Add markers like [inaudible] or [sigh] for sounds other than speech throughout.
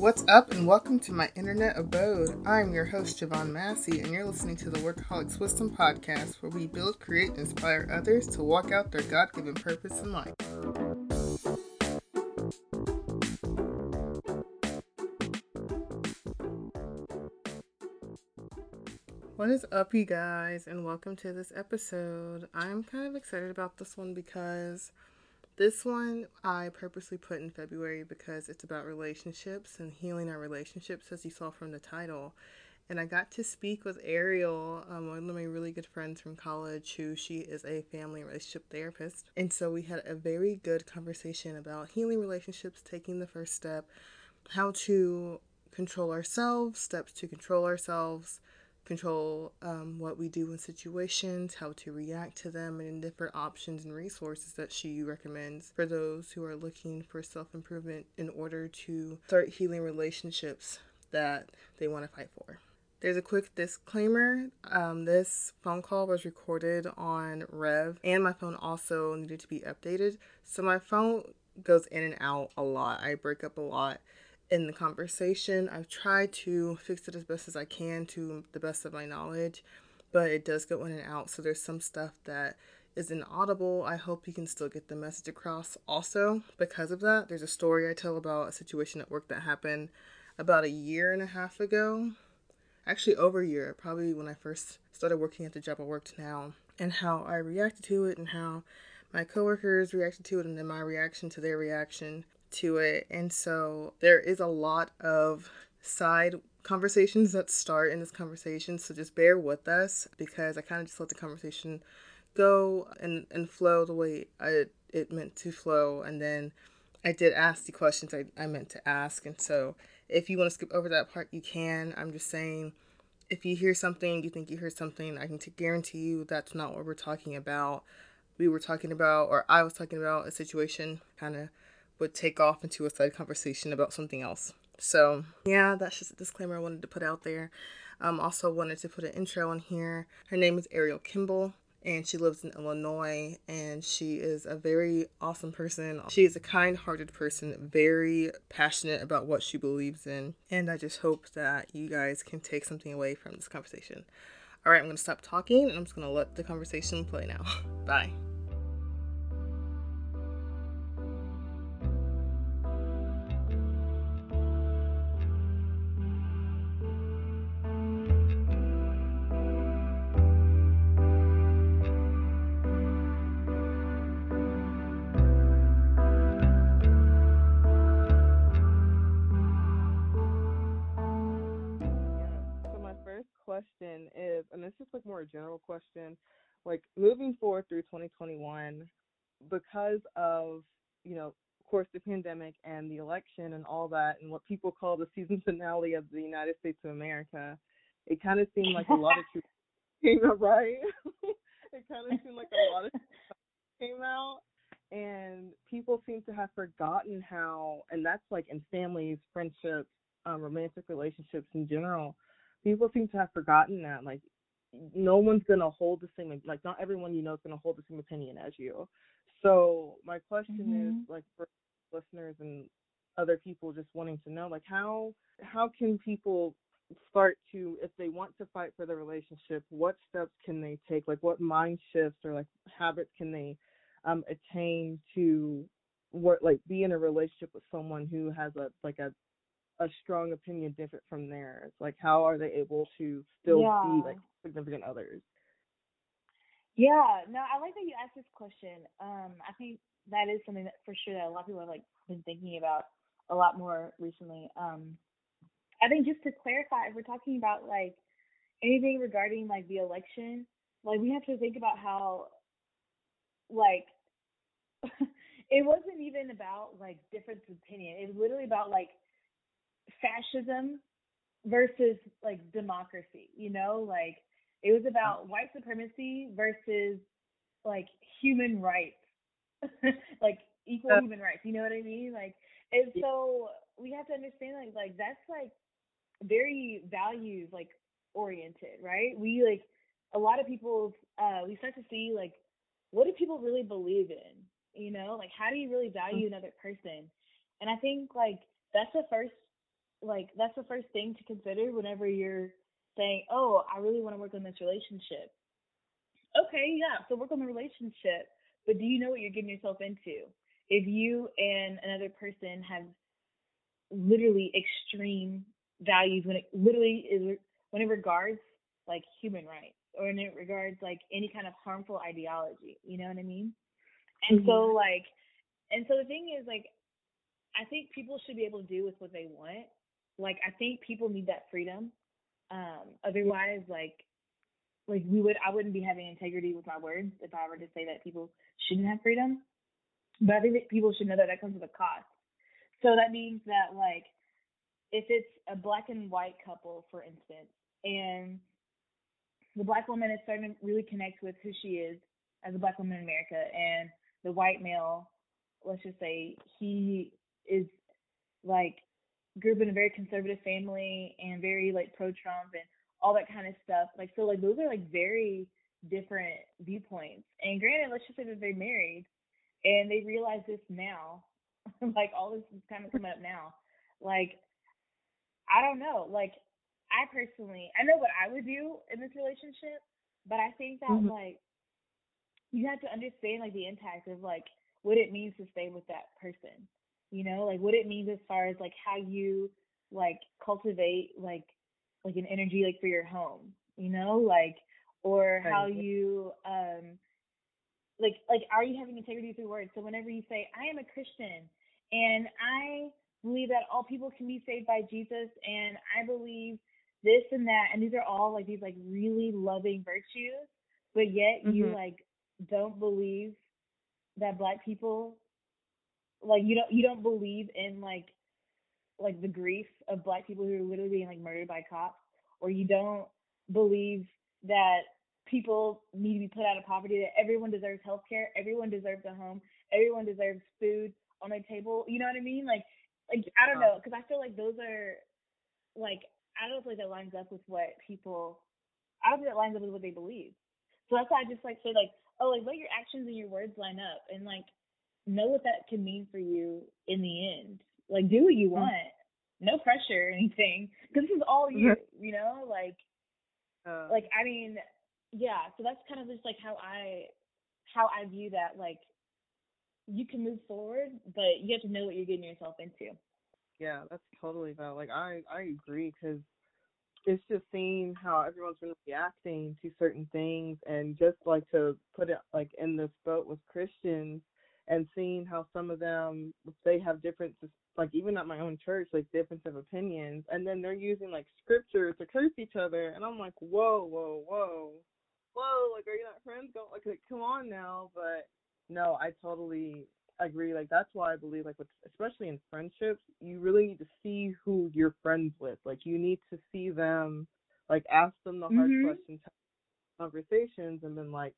What's up, and welcome to my internet abode. I'm your host, Javon Massey, and you're listening to the Workaholics Wisdom podcast, where we build, create, and inspire others to walk out their God given purpose in life. What is up, you guys, and welcome to this episode. I'm kind of excited about this one because this one I purposely put in February because it's about relationships and healing our relationships, as you saw from the title. And I got to speak with Ariel, um, one of my really good friends from college, who she is a family relationship therapist. And so we had a very good conversation about healing relationships, taking the first step, how to control ourselves, steps to control ourselves, control um, what we do in situations, how to react to them, and different options and resources that she recommends for those who are looking for self improvement in order to start healing relationships that they want to fight for. There's a quick disclaimer. Um, this phone call was recorded on Rev, and my phone also needed to be updated. So my phone goes in and out a lot. I break up a lot in the conversation. I've tried to fix it as best as I can to the best of my knowledge, but it does go in and out. So there's some stuff that is inaudible. I hope you can still get the message across. Also, because of that, there's a story I tell about a situation at work that happened about a year and a half ago. Actually, over a year, probably when I first started working at the job I worked now, and how I reacted to it, and how my coworkers reacted to it, and then my reaction to their reaction to it. And so there is a lot of side conversations that start in this conversation. So just bear with us because I kind of just let the conversation go and, and flow the way I, it meant to flow. And then I did ask the questions I, I meant to ask. And so if you want to skip over that part, you can. I'm just saying if you hear something, you think you heard something, I can t- guarantee you that's not what we're talking about. We were talking about, or I was talking about, a situation kind of would take off into a side conversation about something else. So, yeah, that's just a disclaimer I wanted to put out there. Um, also wanted to put an intro on here. Her name is Ariel Kimball and she lives in Illinois and she is a very awesome person. She is a kind-hearted person, very passionate about what she believes in, and I just hope that you guys can take something away from this conversation. All right, I'm going to stop talking and I'm just going to let the conversation play now. [laughs] Bye. 2021, because of, you know, of course, the pandemic and the election and all that, and what people call the season [laughs] finale of the United States of America, it kind of seemed like a lot of truth came out, right? [laughs] it kind of seemed like a lot of [laughs] came out, and people seem to have forgotten how, and that's like in families, friendships, um, romantic relationships in general, people seem to have forgotten that like no one's gonna hold the same like not everyone you know is gonna hold the same opinion as you. So my question mm-hmm. is like for listeners and other people just wanting to know like how how can people start to if they want to fight for the relationship what steps can they take like what mind shifts or like habits can they um attain to work like be in a relationship with someone who has a like a a strong opinion different from theirs? Like, how are they able to still yeah. be like significant others? Yeah, no, I like that you asked this question. Um, I think that is something that for sure that a lot of people have like been thinking about a lot more recently. Um, I think just to clarify, if we're talking about like anything regarding like the election, like we have to think about how like [laughs] it wasn't even about like difference of opinion. It was literally about like fascism versus like democracy, you know, like it was about white supremacy versus like human rights, [laughs] like equal uh, human rights. You know what I mean? Like, and so we have to understand like like that's like very values like oriented, right? We like a lot of people. Uh, we start to see like what do people really believe in? You know, like how do you really value another person? And I think like that's the first like that's the first thing to consider whenever you're saying, "Oh, I really want to work on this relationship." Okay, yeah, so work on the relationship, but do you know what you're getting yourself into? If you and another person have literally extreme values when it literally is when it regards like human rights or when it regards like any kind of harmful ideology, you know what I mean? And mm-hmm. so like and so the thing is like I think people should be able to do with what they want. Like I think people need that freedom. Um otherwise like like we would I wouldn't be having integrity with my words if I were to say that people shouldn't have freedom. But I think that people should know that that comes with a cost. So that means that like if it's a black and white couple, for instance, and the black woman is starting to really connect with who she is as a black woman in America, and the white male, let's just say he is like grew up in a very conservative family and very like pro Trump and all that kind of stuff. Like so like those are like very different viewpoints. And granted, let's just say that they're married and they realize this now. [laughs] like all this is kind of coming up now. Like I don't know. Like I personally I know what I would do in this relationship, but I think that mm-hmm. like you have to understand like the impact of like what it means to stay with that person. You know, like what it means as far as like how you like cultivate like like an energy like for your home, you know, like or how you um like like are you having integrity through words? So whenever you say I am a Christian and I believe that all people can be saved by Jesus and I believe this and that and these are all like these like really loving virtues, but yet mm-hmm. you like don't believe that black people like you don't you don't believe in like like the grief of black people who are literally being like murdered by cops, or you don't believe that people need to be put out of poverty, that everyone deserves health care, everyone deserves a home, everyone deserves food on their table. You know what I mean? Like, like I don't uh-huh. know, because I feel like those are like I don't feel like that lines up with what people. I don't think that lines up with what they believe. So that's why I just like say like, oh, like let your actions and your words line up, and like know what that can mean for you in the end. Like do what you mm-hmm. want. No pressure or anything. Cause this is all you, mm-hmm. you know? Like uh, like I mean, yeah, so that's kind of just like how I how I view that like you can move forward, but you have to know what you're getting yourself into. Yeah, that's totally valid. Like I I agree cuz it's just seeing how everyone's been reacting to certain things and just like to put it like in this boat with Christians and seeing how some of them they have different like even at my own church like difference of opinions and then they're using like scripture to curse each other and i'm like whoa whoa whoa. Whoa like are you not friends? Don't like, like come on now. But no i totally agree like that's why i believe like with especially in friendships you really need to see who you're friends with like you need to see them like ask them the hard mm-hmm. questions conversations and then like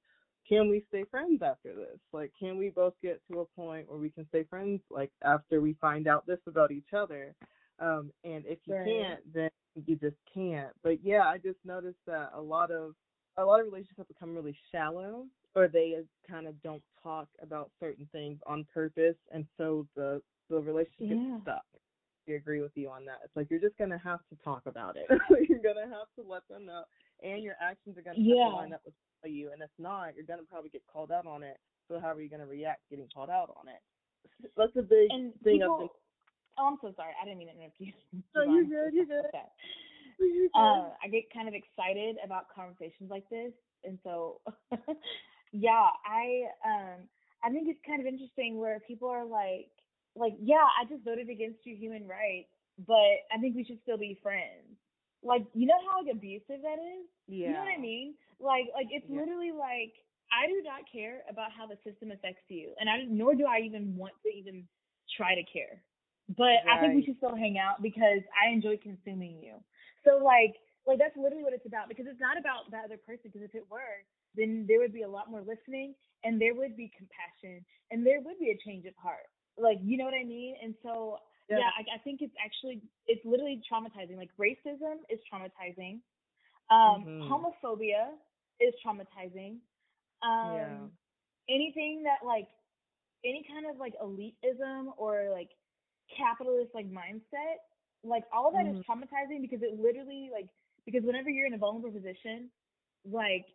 can we stay friends after this? Like, can we both get to a point where we can stay friends, like, after we find out this about each other? Um, and if you right. can't, then you just can't. But yeah, I just noticed that a lot of a lot of relationships become really shallow, or they kind of don't talk about certain things on purpose, and so the the relationship yeah. gets stuck. I agree with you on that. It's like you're just gonna have to talk about it. [laughs] you're gonna have to let them know, and your actions are gonna yeah. have to line up with you, and if not, you're gonna probably get called out on it. So how are you gonna react getting called out on it? [laughs] That's a big and thing. People, oh, I'm so sorry. I didn't mean to interrupt you. [laughs] No, you're good. You're good. [laughs] You're good. Uh, I get kind of excited about conversations like this, and so yeah, I um I think it's kind of interesting where people are like like yeah, I just voted against your human rights, but I think we should still be friends like you know how like abusive that is yeah you know what i mean like like it's yeah. literally like i do not care about how the system affects you and i nor do i even want to even try to care but right. i think we should still hang out because i enjoy consuming you so like like that's literally what it's about because it's not about that other person because if it were then there would be a lot more listening and there would be compassion and there would be a change of heart like you know what i mean and so yeah, yeah I, I, think it's actually it's literally traumatizing. Like racism is traumatizing. Um, mm-hmm. Homophobia is traumatizing. Um, yeah. Anything that like any kind of like elitism or like capitalist like mindset like all of that Mhm. is traumatizing because it literally like because whenever you're in a vulnerable position, like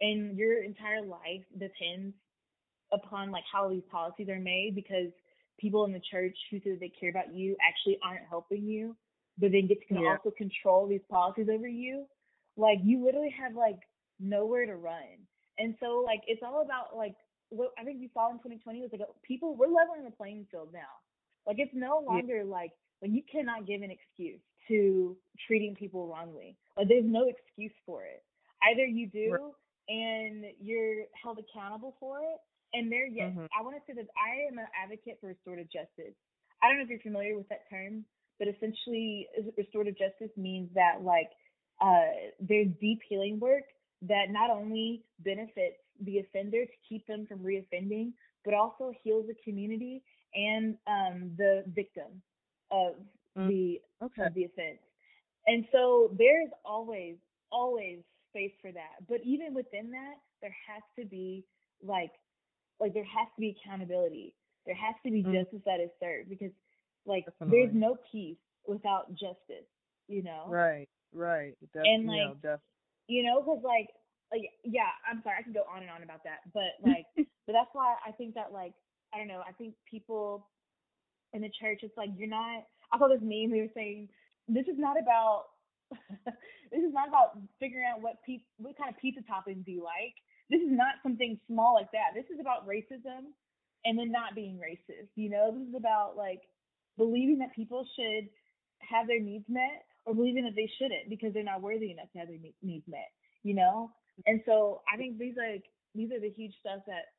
and your entire life depends upon like how these policies are made because people in the church who say they care about you actually aren't helping you, but then get to Yeah. also control these policies over you. Like you literally have like nowhere to run. And so like it's all about like what I think we saw in 2020 was like people we're leveling the playing field now. Like it's no longer like when you cannot give an excuse to treating people wrongly. Like there's no excuse for it. Either you do and you're held accountable for it. And there, yes, Mhm. I want to say that I am an advocate for restorative justice. I don't know if you're familiar with that term, but essentially, restorative justice means that like uh, there's deep healing work that not only benefits the offender to keep them from reoffending, but also heals the community and um, the victim of Mm. the Okay. of the offense. And so there's always, always space for that. But even within that, there has to be like, like there has to be accountability. There has to be Mm. justice that is served because, like, Definitely. there's no peace without justice. You know, Right. Right. Def- And, like, def- you know, because like, like, yeah, I'm sorry, I can go on and on about that, but [laughs] like, but that's why I think that like, I don't know, I think people in the church, it's like you're not. I saw this meme. They were saying this is not about. [laughs] this is not about figuring out what pe- what kind of pizza toppings do you like. This is not something small like that. This is about racism and then not being racist. You know, this is about like believing that people should have their needs met or believing that they shouldn't because they're not worthy enough to have their needs met. You know, and so I think these are these are the huge stuff that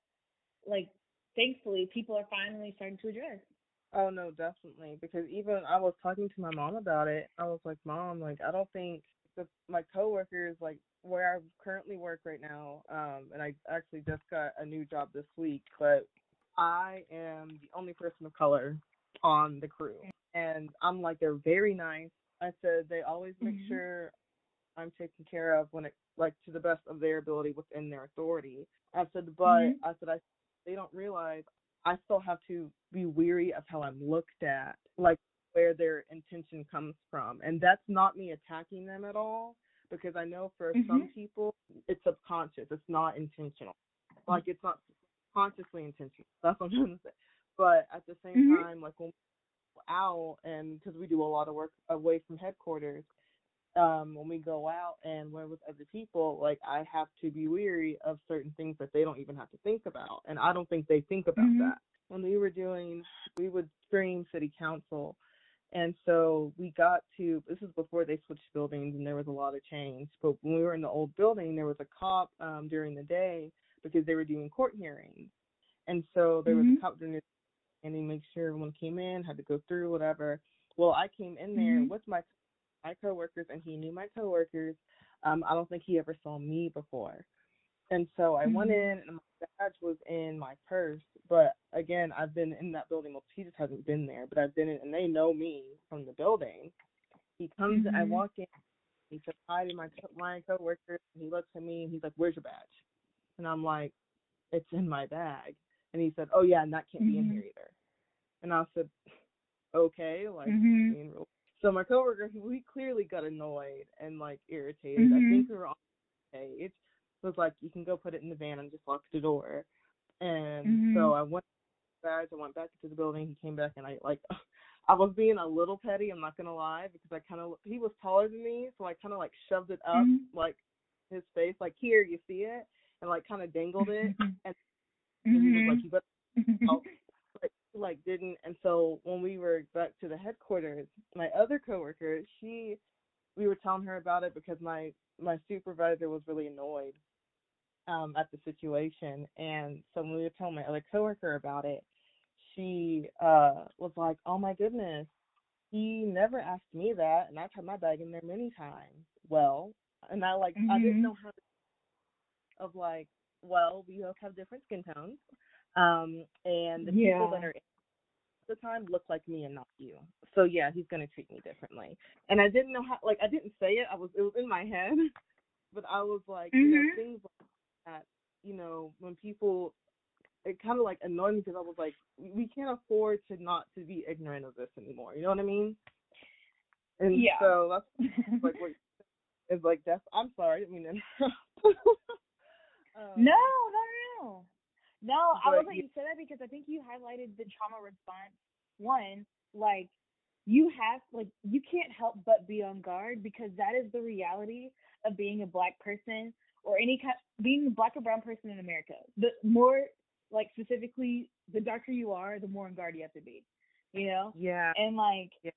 like thankfully people are finally starting to address. Oh no, definitely. Because even I was talking to my mom about it. I was like, Mom, like I don't think the my coworkers like where I currently work right now, um, and I actually just got a new job this week, but I am the only person of color on the crew. And I'm like they're very nice. I said they always make Mhm. sure I'm taken care of when it like to the best of their ability within their authority. I said, but Mhm. I said I they don't realize I still have to be weary of how I'm looked at, like where their intention comes from. And that's not me attacking them at all, because I know for some Mhm. people it's subconscious, it's not intentional. Like it's not consciously intentional. That's what I'm trying to say. But at the same Mhm. time, like when out and because we do a lot of work away from headquarters, um, when we go out and we're with other people, like I have to be weary of certain things that they don't even have to think about, and I don't think they think about Mhm. that. When we were doing, we would stream city council, and so we got to. This is before they switched buildings, and there was a lot of change. But when we were in the old building, there was a cop um, during the day because they were doing court hearings, and so there was Mhm. a cop during the and he made sure everyone came in, had to go through whatever. Well, I came in there Mhm. with my my coworkers, and he knew my coworkers. Um, I don't think he ever saw me before, and so I went Mhm. in, and my badge was in my purse. But again, I've been in that building. Well, he just hasn't been there, but I've been in, and they know me from the building. He comes, I Mhm. walk in. He says hi to my co- my coworkers, and he looks at me, and he's like, "Where's your badge?" And I'm like, "It's in my bag." And he said, "Oh yeah, and that can't be in Mhm. here either." And I said, okay, like Mhm. being real. So my coworker, he, clearly got annoyed and like irritated. I Mhm. think we were on the page. Was like, you can go put it in the van and just lock the door. And so I went back. I went back to the building. He came back and I like, [laughs] I was being a little petty. I'm not gonna lie because I kind of he was taller than me, so I kind of like shoved it up Mhm. like his face, like here, you see it, and like kind of dangled it. Mhm. And was like, you better [laughs] help. Like like didn't and so when we were back to the headquarters my other coworker she we were telling her about it because my my supervisor was really annoyed um at the situation. And so when we were telling my other coworker about it she uh was like oh my goodness he never asked me that and i've had my bag in there many times. Well and i like i didn't Mhm. know how to of like well we both have different skin tones um and the people that are in the time look like me and not you. So yeah he's going to treat me differently. And i didn't know how like i didn't say it i was it was in my head [laughs] but i was like you know Mhm. things like that you know when people it kind of like annoyed me because i was like we can't afford to not to be ignorant of this anymore you know what i mean? And Yeah. so that's [laughs] like what is like that's I'm sorry, I didn't mean [laughs] um, No, no, no. No, I But love that you- said that because I think you highlighted the trauma response. One, like you have like you can't help but be on guard because that is the reality of being a black person or any kind being a black or brown person in America. The more like specifically the darker you are, the more on guard you have to be. You know? Yeah. And like Yeah.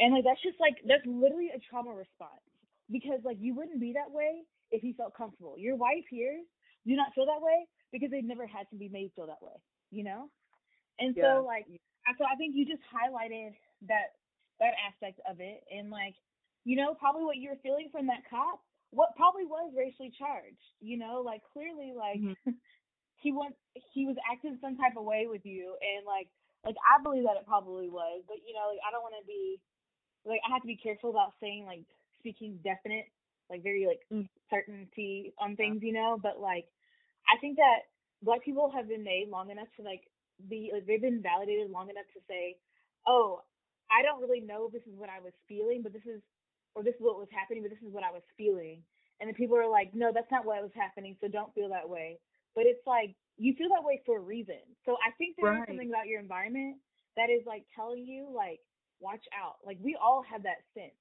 and like that's just like that's literally a trauma response. Because like you wouldn't be that way if you felt comfortable. Your wife peers do not feel that way because they've never had to be made feel that way, you know? And Yeah. so like so I think you just highlighted that that aspect of it and like, you know, probably what you were feeling from that cop, what probably was racially charged, you know, like clearly like Mhm. [laughs] he went he was acting some type of way with you and like like I believe that it probably was, but you know, like I don't want to be like I have to be careful about saying like speaking definite, like very like Mm. certainty on things, you know. But like I think that black people have been made long enough to like be like they've been validated long enough to say, oh, I don't really know if this is what I was feeling, but this is or this is what was happening, but this is what I was feeling. And then people are like, no, that's not what was happening, so don't feel that way. But it's like you feel that way for a reason. So I think there is Right. something about your environment that is like telling you like watch out. Like we all have that sense.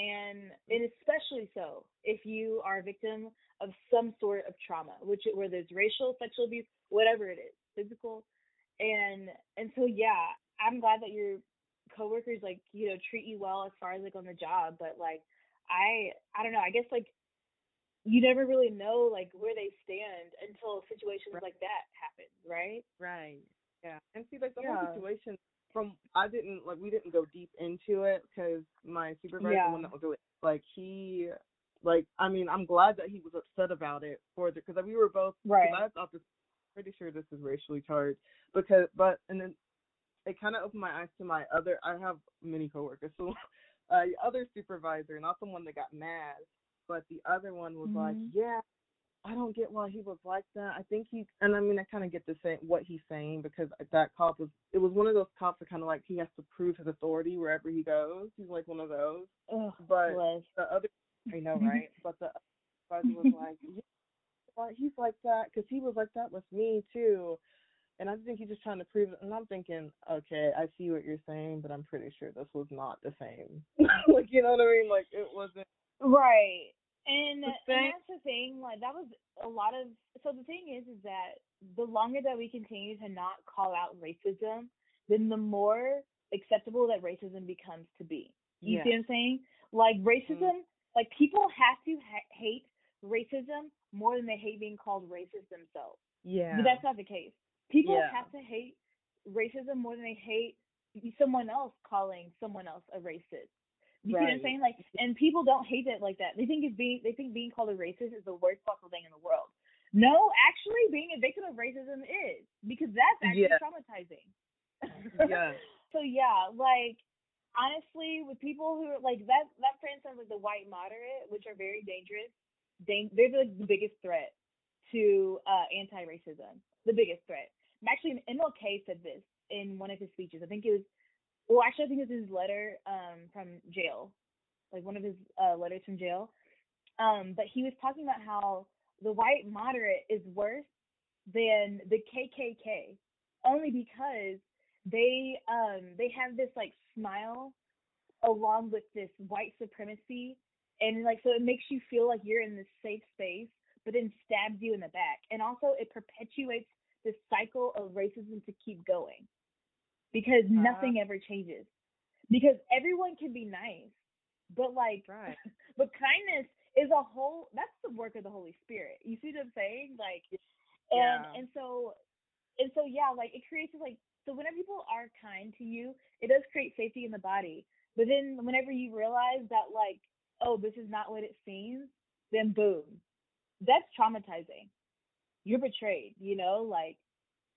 And and especially so if you are a victim of some sort of trauma, which whether it's racial, sexual abuse, whatever it is, physical. And and so yeah, I'm glad that your coworkers like, you know, treat you well as far as like on the job, but like I I don't know, I guess like you never really know like where they stand until situations Right. like that happen, right? Right. Yeah. And see, like the Yeah. whole situation from I didn't like we didn't go deep into it because my supervisor, Yeah. the one that was doing like he like I mean I'm glad that he was upset about it for the because we were both Right. I thought this pretty sure this is racially charged because but and then it kind of opened my eyes to my other I have many coworkers so [laughs] uh other supervisor not the one that got mad but the other one was like Mhm. yeah I don't get why he was like that. I think he, and I mean, I kind of get the same what he's saying because that cop was. It was one of those cops that kind of like he has to prove his authority wherever he goes. He's like one of those. Ugh, But bless. the other, I know, right? [laughs] but the other was like, yeah, he's like that because he was like that with me too. And I think he's just trying to prove it. And I'm thinking, okay, I see what you're saying, but I'm pretty sure this was not the same. [laughs] like, you know what I mean? Like, it wasn't. Right. And, and that's the thing, like that was a lot of so the thing is is that the longer that we continue to not call out racism, then the more acceptable that racism becomes to be. You Yeah. see what I'm saying? Like mm-hmm. racism, like people have to ha- hate racism more than they hate being called racist themselves. Yeah. But that's not the case. People Yeah. have to hate racism more than they hate someone else calling someone else a racist. You see what I'm saying? Like, and people don't hate it like that. They think it's being they think being called a racist is the worst possible thing in the world. No, actually, being a victim of racism is because that's actually Yeah. traumatizing. Yeah. [laughs] so yeah, like honestly, with people who are like that that for instance like the white moderate, which are very dangerous, dang, they're like the biggest threat to uh anti-racism. The biggest threat. Actually, MLK said this in one of his speeches. I think it was well, actually, I think it was his letter um from jail, like one of his uh letters from jail. Um, but he was talking about how the white moderate is worse than the KKK, only because they um they have this like smile along with this white supremacy. And like so it makes you feel like you're in this safe space but then stabs you in the back. And also it perpetuates this cycle of racism to keep going because Uh-huh. nothing ever changes because everyone can be nice but like Right. [laughs] but kindness is a whole that's the work of the holy spirit you see what i'm saying like and Yeah. and so and so yeah like it creates like so whenever people are kind to you it does create safety in the body but then whenever you realize that like oh this is not what it seems then boom that's traumatizing you're betrayed you know like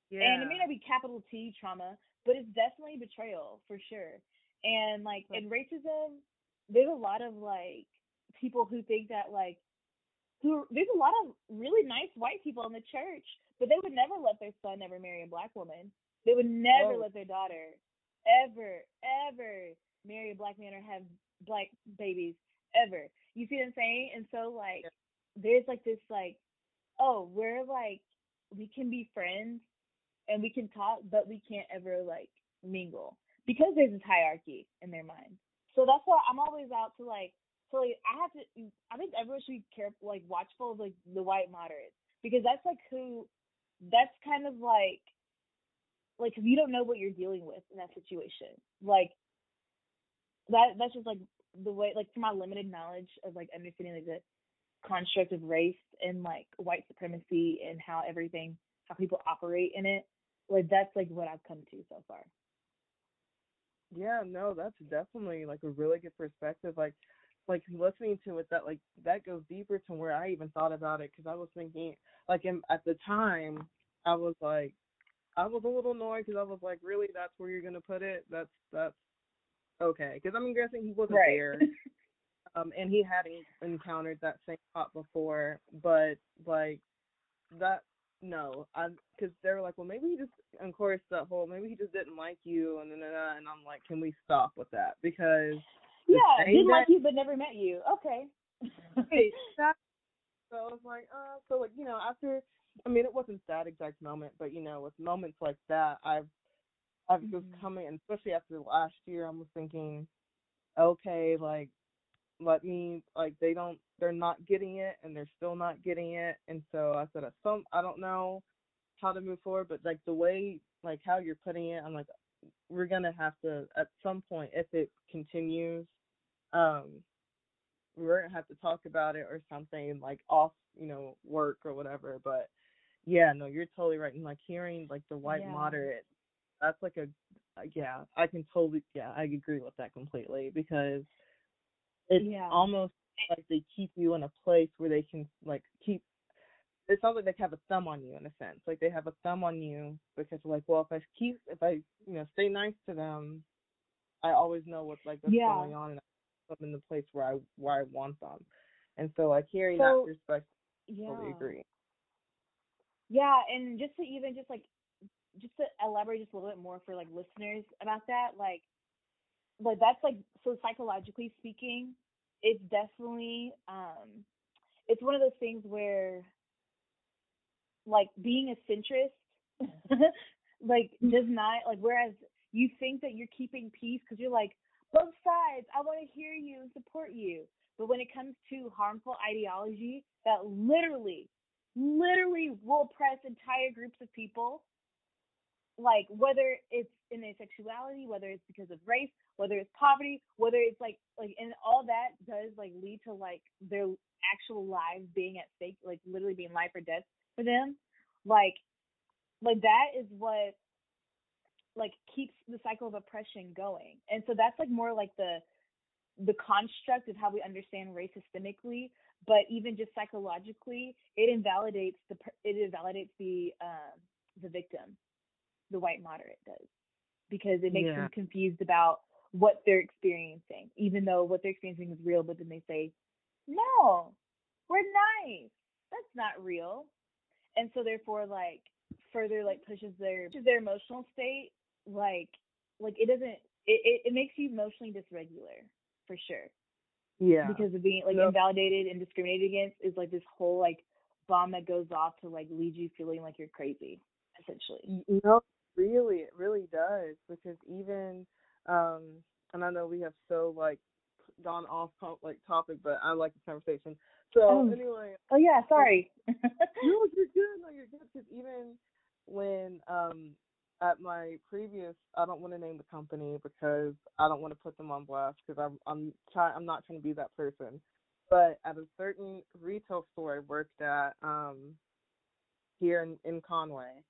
Yeah. and it may not be capital T trauma, but it's definitely betrayal for sure. And like Right. in racism, there's a lot of like people who think that like who there's a lot of really nice white people in the church, but they would never let their son ever marry a black woman. They would never Oh. let their daughter ever, ever marry a black man or have black babies ever. You see what I'm saying? And so like Yeah. there's like this like oh, we're like we can be friends and we can talk, but we can't ever like mingle because there's this hierarchy in their mind. So that's why I'm always out to like so like I have to I think everyone should be careful like watchful of like the white moderates because that's like who that's kind of like like 'cause you don't know what you're dealing with in that situation. Like that that's just like the way like from my limited knowledge of like understanding like the construct of race and like white supremacy and how everything how people operate in it. Like that's like what I've come to so far. Yeah, no, that's definitely like a really good perspective. Like, like listening to it, that like that goes deeper to where I even thought about it because I was thinking, like, in, at the time, I was like, I was a little annoyed because I was like, really, that's where you're gonna put it? That's that's okay. Because I'm guessing he wasn't Right. there, [laughs] um, and he hadn't encountered that same thought before, but like that. No, because they were like, well, maybe he just, of course, that whole maybe he just didn't like you, and then and I'm like, can we stop with that? Because yeah, didn't like you but never met you. Okay. [laughs] That- so I was like, uh, so like you know, after I mean, it wasn't that exact moment, but you know, with moments like that, I've I've just Mhm. coming, and especially after last year, I was thinking, okay, like let me like they don't they're not getting it and they're still not getting it. And so i said at some i don't know how to move forward but like the way like how you're putting it i'm like we're gonna have to at some point if it continues um we're gonna have to talk about it or something like off you know work or whatever. But yeah no you're totally right. And like hearing like the white Yeah. moderate that's like a yeah i can totally yeah i agree with that completely because it's Yeah. almost like they keep you in a place where they can like keep it sounds like they have a thumb on you in a sense like they have a thumb on you because like well if i keep if i you know stay nice to them i always know what's like what's Yeah. going on and I'm in the place where i where i want them and so like hearing So- that respect, Yeah. totally agree Yeah, and just to even just like just to elaborate just a little bit more for like listeners about that, like like that's like so psychologically speaking, it's definitely um it's one of those things where like being a centrist [laughs] like does not like whereas you think that you're keeping peace because you're like both sides i want to hear you and support you. But when it comes to harmful ideology that literally literally will oppress entire groups of people like whether it's in their sexuality whether it's because of race whether it's poverty whether it's like like and all that does like lead to like their actual lives being at stake like literally being life or death for them. Like like that is what like keeps the cycle of oppression going. And so that's like more like the the construct of how we understand race systemically but even just psychologically it invalidates the it invalidates the um the victim the white moderate does because it makes Yeah. them confused about what they're experiencing even though what they're experiencing is real but then they say no we're nice. That's not real. And so therefore like further like pushes their pushes their emotional state like like it doesn't it, it, it makes you emotionally dysregular for sure. Yeah. Because of being like No. invalidated and discriminated against is like this whole like bomb that goes off to like lead you feeling like you're crazy essentially. No, really, it really does because even um, and I know we have so like gone off like topic, but I like this conversation. So Oh. anyway, oh yeah sorry [laughs] no, you're good. No, you're good because even when um at my previous, I don't want to name the company because I don't want to put them on blast because I'm I'm trying I'm not trying to be that person. But at a certain retail store I worked at um here in, in Conway,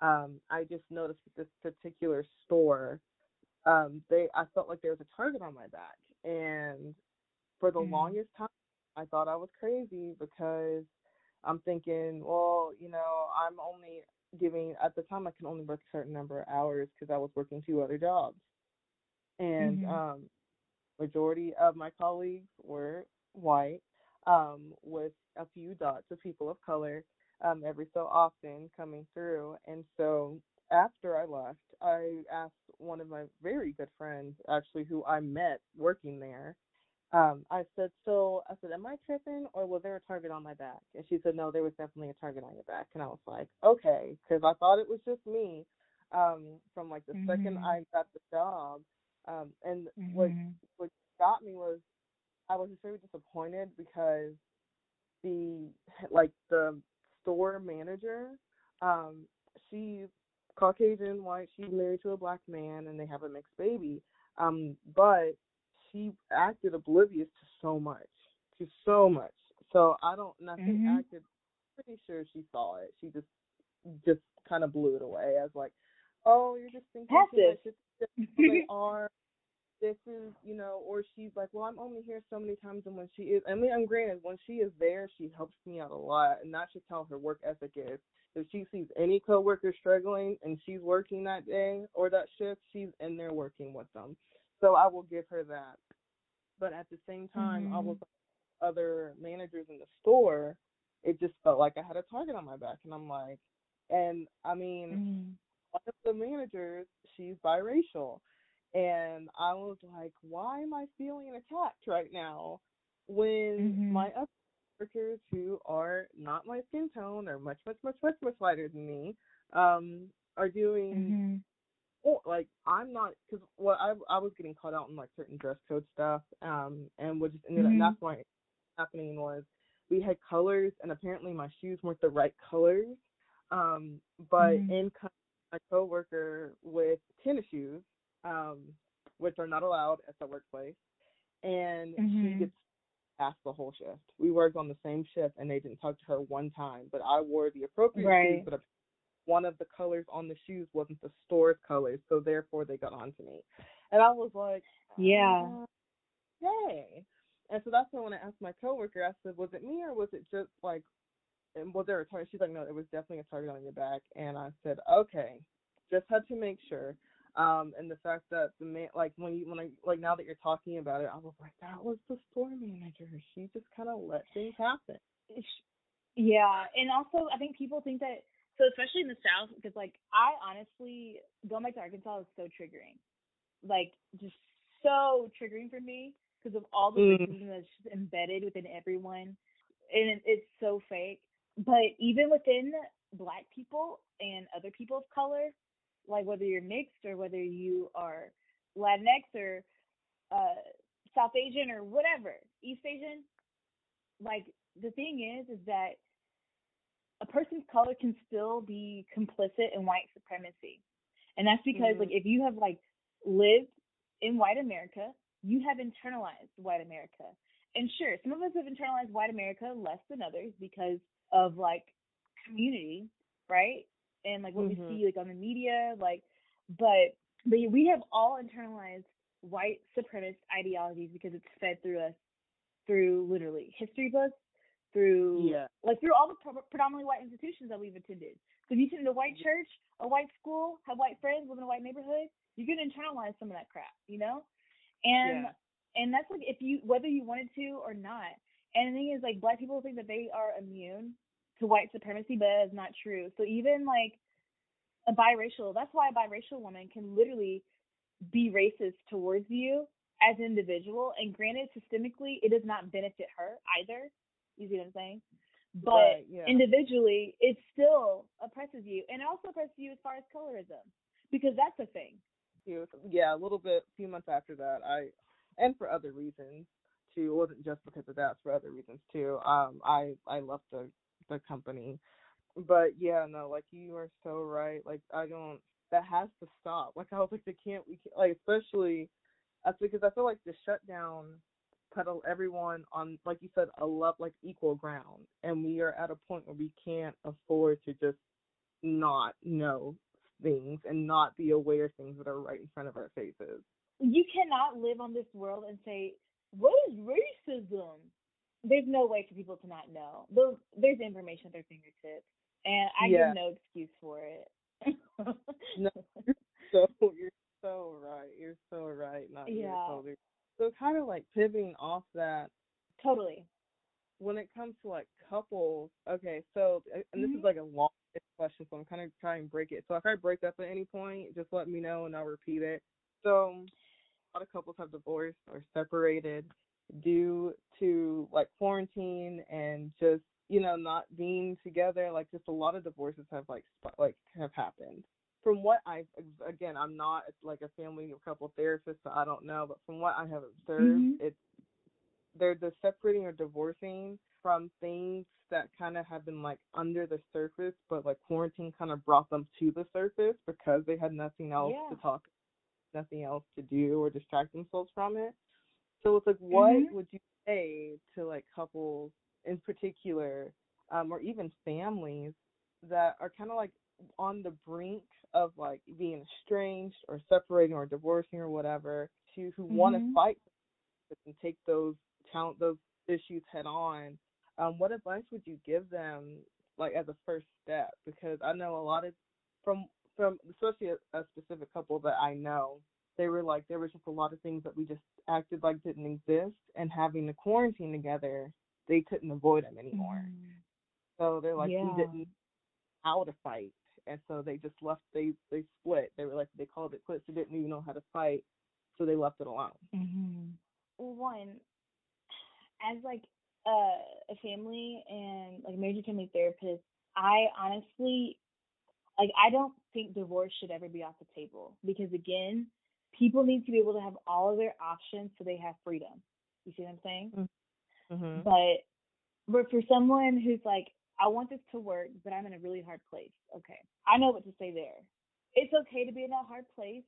um, I just noticed this particular store, um, they I felt like there was a target on my back, and for the Mm. longest time, I thought I was crazy because I'm thinking, well, you know, I'm only giving at the time I can only work a certain number of hours because I was working two other jobs, and Mhm. um, majority of my colleagues were white, um, with a few dots of people of color um, every so often coming through. And so after I left, I asked one of my very good friends, actually, who I met working there. Um, I said, so I said, am I tripping or was there a target on my back? And she said, no, there was definitely a target on your back. And I was like, okay, because I thought it was just me. Um, from like the mm-hmm. second I got the job, um, and mm-hmm. what what got me was I was just very disappointed because the like the store manager, um, she's Caucasian, white, she's married to a black man and they have a mixed baby. Um, but she acted oblivious to so much. To so much. So I don't nothing mm-hmm. acted pretty sure she saw it. She just just kind of blew it away as like, Oh, you're just thinking Passive. too much. they are this is, you know, or she's like, well, I'm only here so many times, and when she is, I mean, I'm granted, when she is there, she helps me out a lot, and that's just how her work ethic is. If she sees any coworker struggling and she's working that day or that shift, she's in there working with them. So I will give her that. But at the same time, mm-hmm. I was other managers in the store, it just felt like I had a target on my back, and I'm like, and I mean, mm-hmm. one of the managers, she's biracial and I was like, why am I feeling attacked right now when mm-hmm. my other workers who are not my skin tone or much, much, much, much, much lighter than me um, are doing. Mm-hmm. Oh, like I'm not because well I I was getting caught out in like certain dress code stuff um and what just ended mm-hmm. up that's why happening was we had colors and apparently my shoes weren't the right colors um but mm-hmm. in my coworker with tennis shoes um, which are not allowed at the workplace. And mm-hmm. she gets asked the whole shift. We worked on the same shift, and they didn't talk to her one time. But I wore the appropriate right. shoes, but one of the colors on the shoes wasn't the store's colors, so therefore they got on to me. And I was like, yeah, uh, yay. And so that's when I asked my coworker, I said, was it me or was it just like, and was there a target? She's like, no, it was definitely a target on your back. And I said, okay, just had to make sure um and the fact that the man like when you when I like now that you're talking about it I was like that was the store manager. She just kind of let things happen. Yeah and also I think people think that so especially in the south because like I honestly going back to Arkansas is so triggering. Like just so triggering for me because of all the mm. racism that's just embedded within everyone and it, it's so fake. But even within black people and other people of color like whether you're mixed or whether you are Latinx or uh, South Asian or whatever, East Asian. Like the thing is, is that a person's color can still be complicit in white supremacy, and that's because mm-hmm. like if you have like lived in white America, you have internalized white America. And sure, some of us have internalized white America less than others because of like community, right? And like what mm-hmm. we see like on the media, like but but we have all internalized white supremacist ideologies because it's fed through us through literally history books, through yeah. like through all the pro- predominantly white institutions that we've attended. So if you attend a white church, a white school, have white friends, live in a white neighborhood, you can internalize some of that crap, you know? And yeah. and that's like if you whether you wanted to or not. And the thing is like black people think that they are immune to white supremacy, but that is not true. So even like a biracial, that's why a biracial woman can literally be racist towards you as an individual. And granted, systemically, it does not benefit her either. You see what I'm saying? But right, yeah. individually, it still oppresses you, and it also oppresses you as far as colorism, because that's a thing. Yeah, a little bit, a few months after that, I, and for other reasons too. It wasn't just because of that; for other reasons too. Um, I I left the the company. But yeah, no, like you are so right. Like I don't. That has to stop. Like I was like, they can't. We can't. Like especially, that's because I feel like the shutdown put everyone on, like you said, a love like equal ground, and we are at a point where we can't afford to just not know things and not be aware of things that are right in front of our faces. You cannot live on this world and say, "What is racism?" There's no way for people to not know. There's, there's information at their fingertips, and I yeah. give no excuse for it. no, you're [laughs] so you're so right. You're so right. Not yeah. Totally. So kind of like pivoting off that. Totally. when it comes to like couples, okay, so and this Mhm. is like a long question, so I'm kind of trying to break it. So if I break up at any point, just let me know and I'll repeat it. So a lot of couples have divorced or separated due to like quarantine and just you know not being together. Like just a lot of divorces have like sp- like have happened. From what I again, I'm not like a family or couple therapist, so I don't know. But from what I have observed, Mhm. it's they're the separating or divorcing from things that kind of have been like under the surface, but like quarantine kind of brought them to the surface because they had nothing else Yeah. to talk, nothing else to do or distract themselves from it. So it's like, what Mhm. would you say to like couples in particular, um, or even families that are kind of like on the brink of like being estranged or separating or divorcing or whatever, to who want to fight and take those count those issues head on, um, what advice would you give them like as a first step? Because I know a lot of from from especially a, a specific couple that I know, they were like there was just a lot of things that we just acted like didn't exist, and having the quarantine together, they couldn't avoid them anymore. Mhm. So they're like yeah. we didn't know how to fight, and so they just left. They they split. They were like they called it quits. They didn't even know how to fight, so they left it alone. Mhm. One, as like uh, a family and like marriage and family therapist, I honestly like I don't think divorce should ever be off the table because again, people need to be able to have all of their options so they have freedom. You see what I'm saying? Mm-hmm. But but for someone who's like, I want this to work, but I'm in a really hard place. Okay. I know what to say there. It's okay to be in a hard place.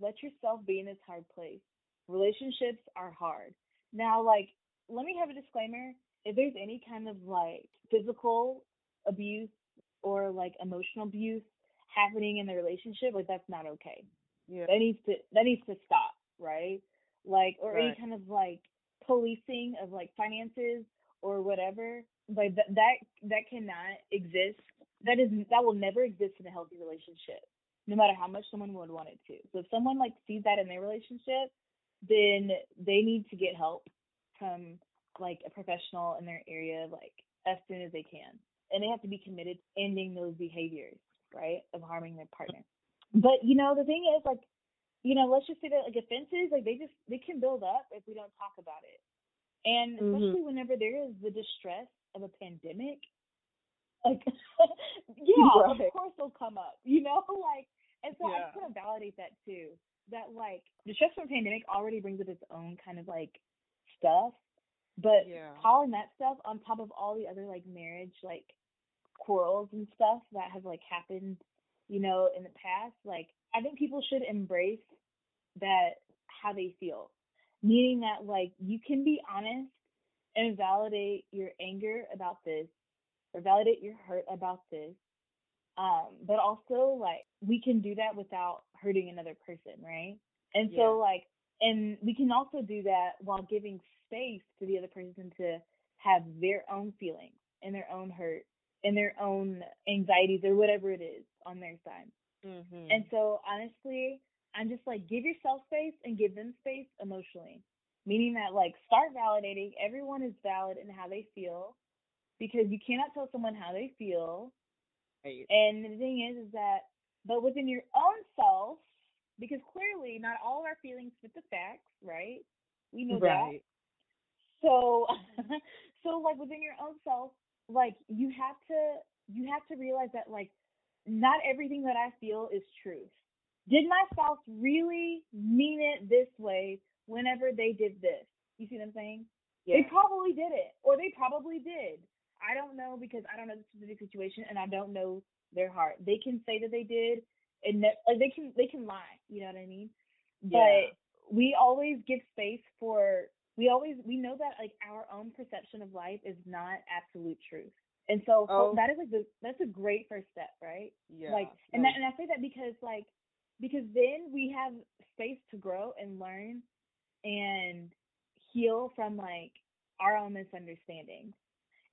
Let yourself be in this hard place. Relationships are hard. Now, like, let me have a disclaimer. If there's any kind of like physical abuse or like emotional abuse happening in the relationship, like that's not okay Yeah. that needs to that needs to stop, right? Like or any kind of like policing of like finances or whatever. Like that that that cannot exist. That is that will never exist in a healthy relationship, no matter how much someone would want it to. So if someone like sees that in their relationship, then they need to get help from like a professional in their area like as soon as they can. And they have to be committed to ending those behaviors, right? Of harming their partner. But you know, the thing is like, you know, let's just say that like offenses, like they just they can build up if we don't talk about it. And Mhm. especially whenever there is the distress of a pandemic, like [laughs] [laughs] yeah, Right. of course they'll come up, you know? [laughs] Like and so I Yeah. just want to validate that too. That like the stress from a pandemic already brings with its own kind of like stuff. But Yeah. calling that stuff on top of all the other like marriage like quarrels and stuff that have like happened, you know, in the past, like I think people should embrace that how they feel. Meaning that like you can be honest and validate your anger about this or validate your hurt about this. Um, but also like we can do that without hurting another person, right? And Yeah. so like and we can also do that while giving space to the other person to have their own feelings and their own hurt and their own anxieties or whatever it is on their side. Mm-hmm. And so honestly, I'm just like give yourself space and give them space emotionally. Meaning that like start validating everyone is valid in how they feel because you cannot tell someone how they feel. Right. And the thing is is that but within your own self, because clearly not all of our feelings fit the facts, right? We know that. So, [laughs] so like within your own self, like you have to you have to realize that like not everything that I feel is truth. Did my spouse really mean it this way whenever they did this? You see what I'm saying? Yeah. They probably did it, or they probably did. I don't know because I don't know the specific situation and I don't know their heart. They can say that they did, and ne- like they can they can lie. You know what I mean? Yeah. But we always give space for we always we know that like our own perception of life is not absolute truth. And so Oh. that is like the that's a great first step, right? yeah. Like and that and I say that because like because then we have space to grow and learn and heal from like our own misunderstandings.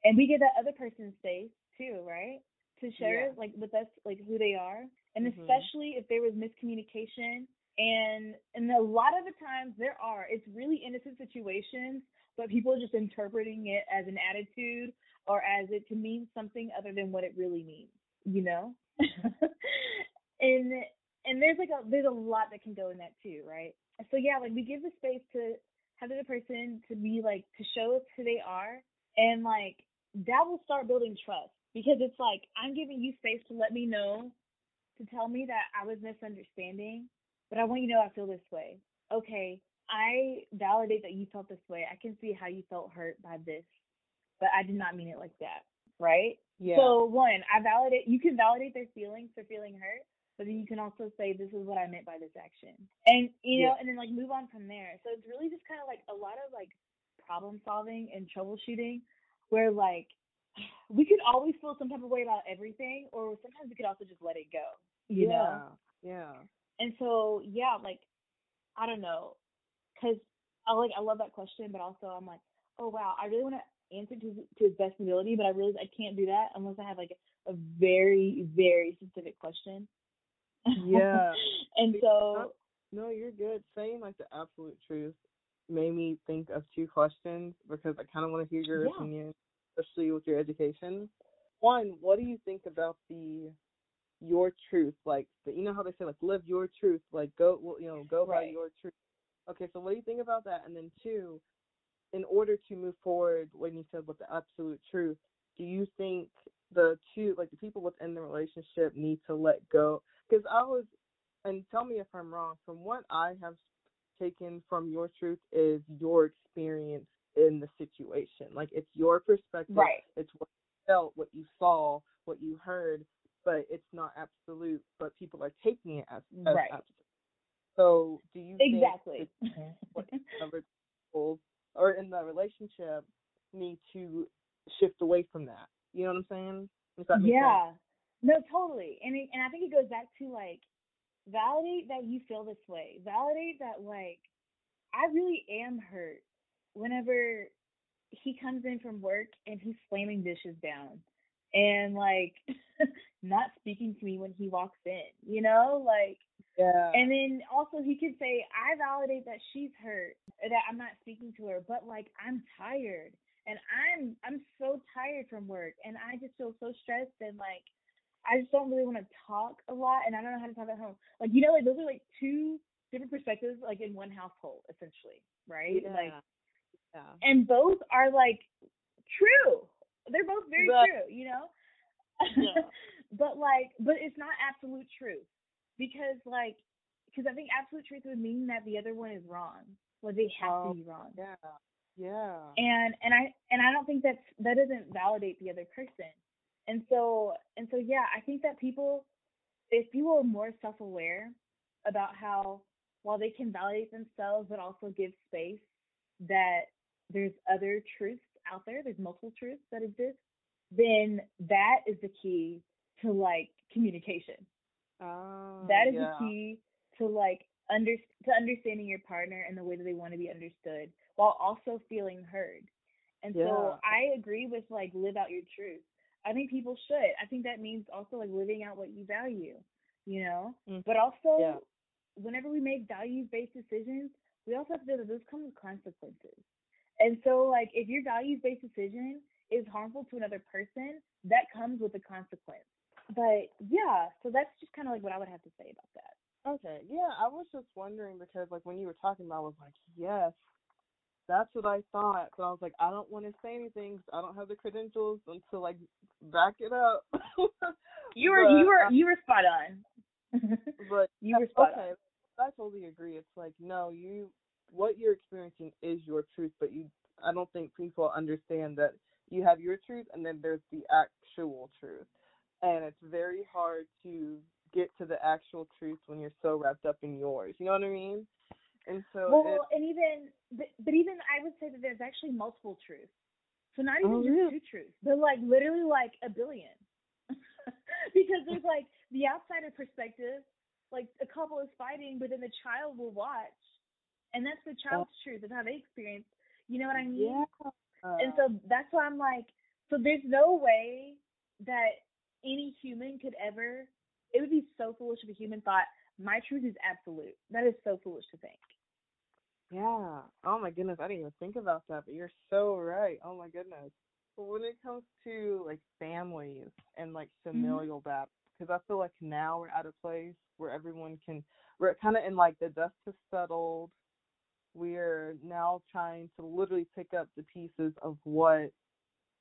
And we give that other person space too, right? To share Yeah. like with us like who they are. And Mhm. especially if there was miscommunication And and a lot of the times there are. It's really innocent situations, but people are just interpreting it as an attitude or as it to mean something other than what it really means. You know? [laughs] and and there's like a there's a lot that can go in that too, right? So yeah, like we give the space to have the person to be like to show us who they are and like that will start building trust because it's like I'm giving you space to let me know to tell me that I was misunderstanding, but I want you to know I feel this way. Okay, I validate that you felt this way. I can see how you felt hurt by this, but I did not mean it like that, right? Yeah. So one, I validate. You can validate their feelings for feeling hurt, but then you can also say this is what I meant by this action, and you know, Yeah. and then like move on from there. So it's really just kind of like a lot of like problem solving and troubleshooting, where like [sighs] we could always feel some type of way about everything, or sometimes we could also just let it go, you know. yeah. And so yeah, like I don't know, cause I like I love that question, but also I'm like, oh wow, I really want to answer to to his best ability, but I realize I can't do that unless I have like a very very specific question. Yeah. [laughs] and so oh, No, you're good. Saying like the absolute truth made me think of two questions because I kind of want to hear your Yeah. opinion, especially with your education. One, what do you think about the your truth? Like, you know how they say like live your truth, like go, well, you know, go by your truth. Okay, so what do you think about that? And then two, in order to move forward, when you said with the absolute truth, do you think the two, like the people within the relationship, need to let go? Because I was, and tell me if I'm wrong. From what I have taken from your truth is your experience in the situation. Like it's your perspective. Right. It's what you felt, what you saw, what you heard, but it's not absolute. But people are taking it as, as Right. absolute. So do you exactly. what [laughs] people or in the relationship need to shift away from that? You know what I'm saying? If that sense. yeah. No, totally. And it, and I think it goes back to like validate that you feel this way. Validate that like I really am hurt whenever he comes in from work and he's slamming dishes down and like [laughs] not speaking to me when he walks in, you know? Like Yeah. and then also he could say, I validate that she's hurt, that I'm not speaking to her, but like I'm tired and I'm I'm so tired from work and I just feel so stressed and like I just don't really want to talk a lot and I don't know how to talk at home. Like you know, like those are like two different perspectives like in one household essentially, right? yeah. Like yeah. and both are like true. They're both very But- true, you know? Yeah. [laughs] but like but it's not absolute truth. Because like because I think absolute truth would mean that the other one is wrong. Well they have Oh, to be wrong. Yeah. Yeah. And and I and I don't think that's that doesn't validate the other person. And so and so yeah, I think that people if people are more self aware about how while they can validate themselves but also give space that there's other truths out there, there's multiple truths that exist, then that is the key to like communication. Oh, That is yeah. the key to like under to understanding your partner and the way that they want to be understood while also feeling heard. And Yeah. so I agree with like live out your truth. I think people should. I think that means also like living out what you value, you know? Mhm. But also Yeah. whenever we make value based decisions, we also have to know that those come with consequences. And so like if your values based decision is harmful to another person, that comes with a consequence. But yeah, so that's just kind of like what I would have to say about that. Okay. Yeah, I was just wondering because like when you were talking about, I was like, yes, that's what I thought. But I was like, I don't want to say anything. I don't have the credentials until like back it up. [laughs] You were But, you were you were spot on. [laughs] but you were spot okay, on. I totally agree. It's like no, you what you're experiencing is your truth, but you I don't think people understand that you have your truth and then there's the actual truth. And it's very hard to get to the actual truth when you're so wrapped up in yours. You know what I mean? And so Well, and even but, but even I would say that there's actually multiple truths. So not even Oh, just really? two truths, but like literally like a billion. [laughs] because there's like the outsider perspective, like a couple is fighting, but then the child will watch, and that's the oh. child's truth of how they experience. You know what I mean? yeah. And so that's why I'm like, so there's no way that any human could ever. It would be so foolish if a human thought, my truth is absolute. That is so foolish to think. Yeah. Oh my goodness, I didn't even think about that, but you're so right. Oh my goodness. But when it comes to like families and like Mm-hmm. familial battles, because I feel like now we're at a place where everyone can, we're kind of in like the dust has settled. We're now trying to literally pick up the pieces of what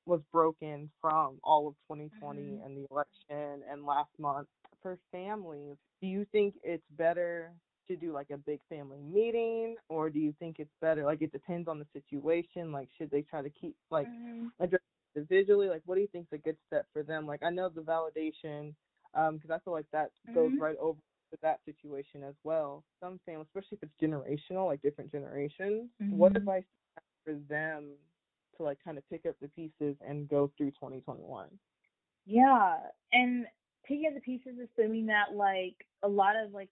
was broken from all of 2020 Mhm. and the election and last month for families. Do you think it's better to do like a big family meeting or do you think it's better like it depends on the situation like should they try to keep like Mhm. address individually like what do you think is a good step for them like i know the validation um because i feel like that goes Mhm. right over to that situation as well some families especially if it's generational like different generations what Mhm. advice do you have for them to like kind of pick up the pieces and go through 2021 Yeah, and picking up the pieces, assuming that like a lot of like,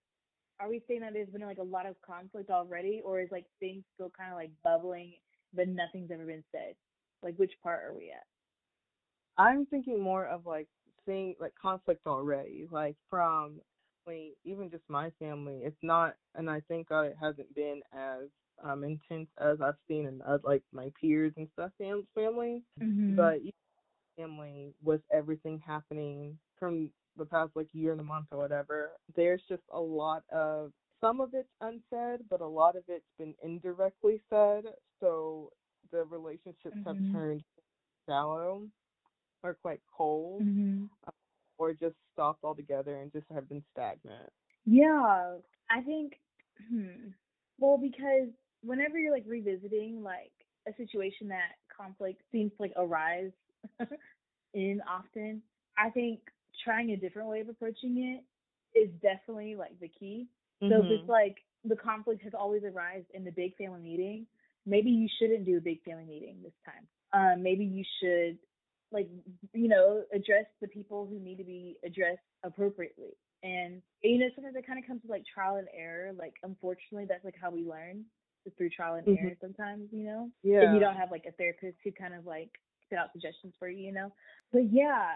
are we saying that there's been like a lot of conflict already, or is like things still kind of like bubbling, but nothing's ever been said? Like, which part are we at? I'm thinking more of like seeing like conflict already, like from like even just my family. It's not, and I think God it hasn't been as um intense as I've seen in uh, like my peers and stuff fam- family. Mm-hmm. But family with everything happening from the past like year and a month or whatever, there's just a lot of some of it's unsaid, but a lot of it's been indirectly said. So the relationships Mhm. have turned shallow or quite cold hmm or just stopped altogether and just have been stagnant. Yeah, I think, hmm, well, because whenever you're like revisiting like a situation that conflict seems to like arise [laughs] in often, I think trying a different way of approaching it is definitely like the key. So if it's like the conflict has always arisen in the big family meeting, maybe you shouldn't do a big family meeting this time. Um, maybe you should like you know address the people who need to be addressed appropriately. And you know sometimes it kind of comes with like trial and error. Like unfortunately, that's like how we learn through trial and Mhm. error. Sometimes you know yeah. if you don't have like a therapist who kind of like spit out suggestions for you, you know. But yeah,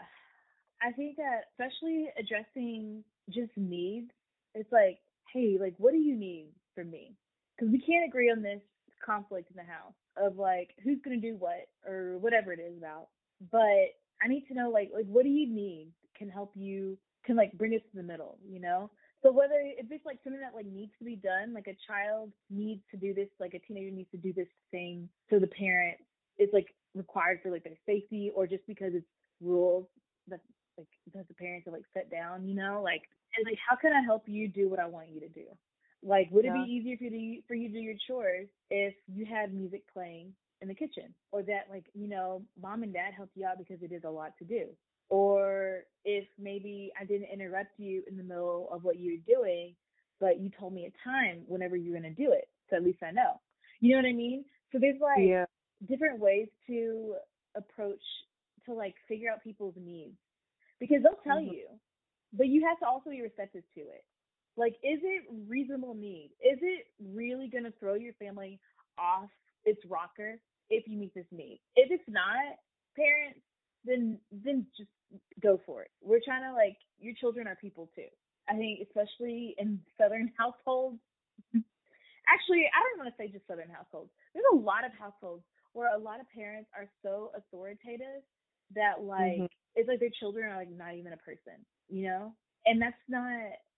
I think that especially addressing just needs, it's like, hey, like, what do you need from me? Because we can't agree on this conflict in the house of like who's gonna do what or whatever it is about. But I need to know like like what do you need can help you can like bring us to the middle, you know? So whether if it's like something that like needs to be done, like a child needs to do this, like a teenager needs to do this thing, so the parent is like required for like their safety, or just because it's rules that like that the parents have like set down, you know, like and like how can I help you do what I want you to do? Like, would it be easier for you to for you to do your chores if you had music playing in the kitchen, or that like you know mom and dad helped you out because it is a lot to do, or if maybe I didn't interrupt you in the middle of what you're doing, but you told me a time whenever you're gonna do it, so at least I know. You know what I mean? So there's like yeah. different ways to approach to like figure out people's needs because they'll tell Mhm. you but you have to also be receptive to it like is it reasonable need is it really going to throw your family off its rocker if you meet this need if it's not parents then then just go for it. We're trying to like your children are people too. I think especially in [laughs] southern households. Actually i don't want to say just southern households. There's a lot of households where a lot of parents are so authoritative that like Mhm. it's like their children are like not even a person you know? And that's not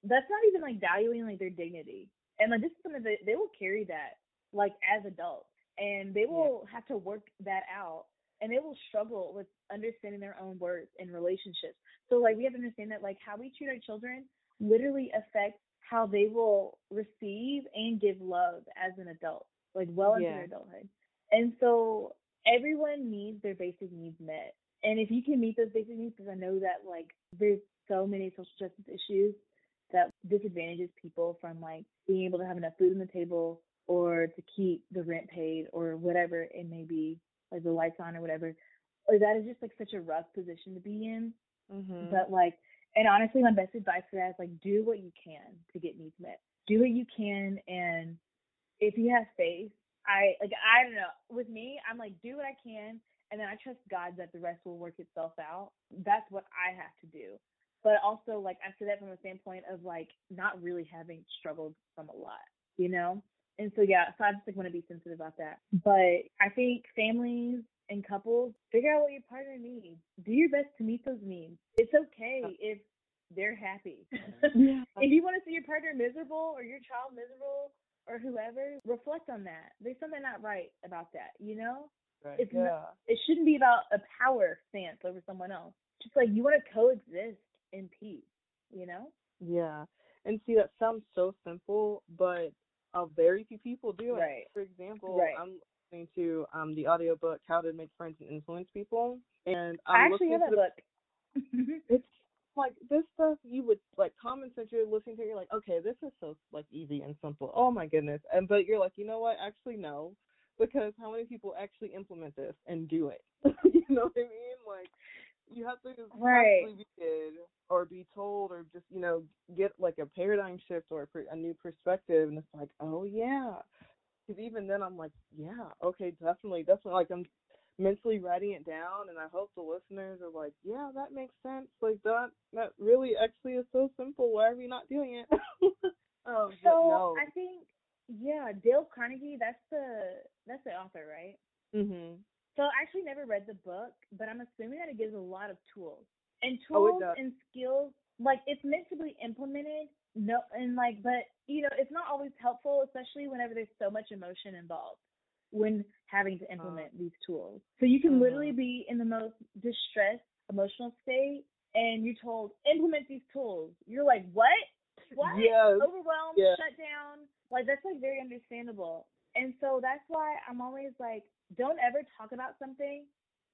that's not even like valuing like their dignity. And like this is something that they will carry that like as adults. And they will have to work that out and they will struggle with understanding their own worth in relationships. So like we have to understand that like how we treat our children literally affects how they will receive and give love as an adult like well into Yeah. their adulthood. And so everyone needs their basic needs met. And if you can meet those basic needs because i know that like there's so many social justice issues that disadvantages people from like being able to have enough food on the table or to keep the rent paid or whatever it may be, like the lights on or whatever. Or that is just like such a rough position to be in. Mhm. But like, and honestly, my best advice for that is like, do what you can to get needs met. Do what you can, and if you have faith, I like, I don't know. With me, I'm like, do what I can, and then I trust God that the rest will work itself out. That's what I have to do. but also like I say that from a standpoint of like not really having struggled from a lot, you know? And so yeah, so I just like want to be sensitive about that. But I think families and couples figure out what your partner needs. Do your best to meet those needs. It's okay if they're happy. Mm-hmm. [laughs] Yeah. if you want to see your partner miserable or your child miserable or whoever, reflect on that. There's something not right about that, you know? Right. It's yeah. not, it shouldn't be about a power stance over someone else. Just like you want to coexist in peace, you know? Yeah. And see, that sounds so simple, but uh, very few people do it. Right. For example, Right. I'm listening to um the audiobook How to Make Friends and Influence People, and I I'm actually have that the, book. [laughs] it's like this stuff you would like common sense you're listening to you're like okay this is so like easy and simple oh my goodness and but you're like you know what actually no because how many people actually implement this and do it [laughs] you know what i mean like you have to just Right. be good or be told or just you know get like a paradigm shift or a, per- a new perspective and it's like oh yeah because even then i'm like yeah okay definitely definitely like i'm mentally writing it down and I hope the listeners are like, Yeah, that makes sense. Like that that really actually is so simple. Why are we not doing it? [laughs] um So no. I think yeah, Dale Carnegie, that's the that's the author, right? Mhm. So I actually never read the book, but I'm assuming that it gives a lot of tools. And Oh, tools does. and skills, like it's meant to be implemented. No and like but you know, it's not always helpful, especially whenever there's so much emotion involved when having to implement these tools. So you can literally Mhm. be in the most distressed emotional state and you're told, implement these tools. You're like, What? What? Yes. Overwhelmed, Yeah. shut down. Like that's like very understandable. And so that's why I'm always like, don't ever talk about something.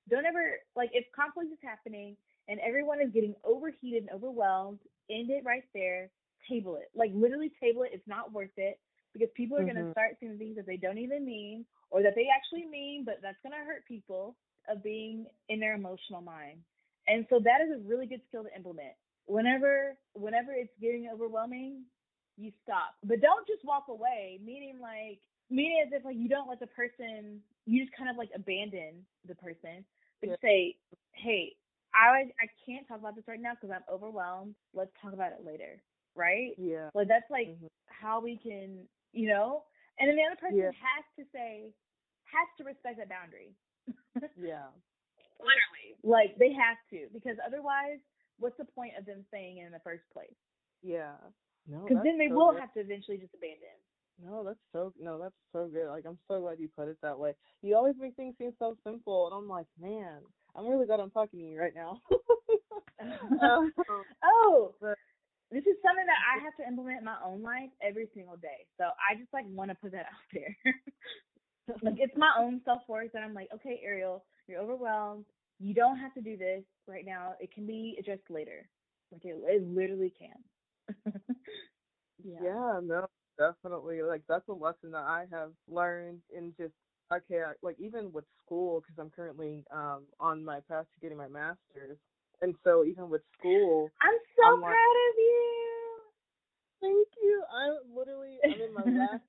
Don't ever like if conflict is happening and everyone is getting overheated and overwhelmed, end it right there. Table it. Like literally table it. It's not worth it because people are gonna Mhm. start saying things that they don't even mean or that they actually mean, but that's gonna hurt people of being in their emotional mind. And so that is a really good skill to implement. Whenever whenever it's getting overwhelming, you stop. But don't just walk away, meaning like meaning as if like you don't let the person you just kind of like abandon the person. But you say, Hey, I I can't talk about this right now because I'm overwhelmed. Let's talk about it later. Right? Yeah. Like that's like Mhm. how we can you know? And then the other person Yeah. has to say has to respect that boundary. [laughs] Yeah. Literally. Like they have to, because otherwise, what's the point of them staying in the first place? Yeah. No. Because that's then they so will good. have to eventually just abandon. No, that's so no, that's so good. Like I'm so glad you put it that way. You always make things seem so simple, and I'm like, man, I'm really glad I'm talking to you right now. [laughs] [laughs] Um, oh, but- this is something that I have to implement in my own life every single day. So I just like want to put that [laughs] out there. like it's my own self worth that I'm like, okay, Ariel, you're overwhelmed. You don't have to do this right now. It can be addressed later. Like it, it literally can. yeah. no, definitely. Like that's a lesson that I have learned in just okay, I, like even with school because I'm currently um on my path to getting my master's, and so even with school, I'm so I'm like- proud of you. thank you. I'm literally I'm in my [laughs] last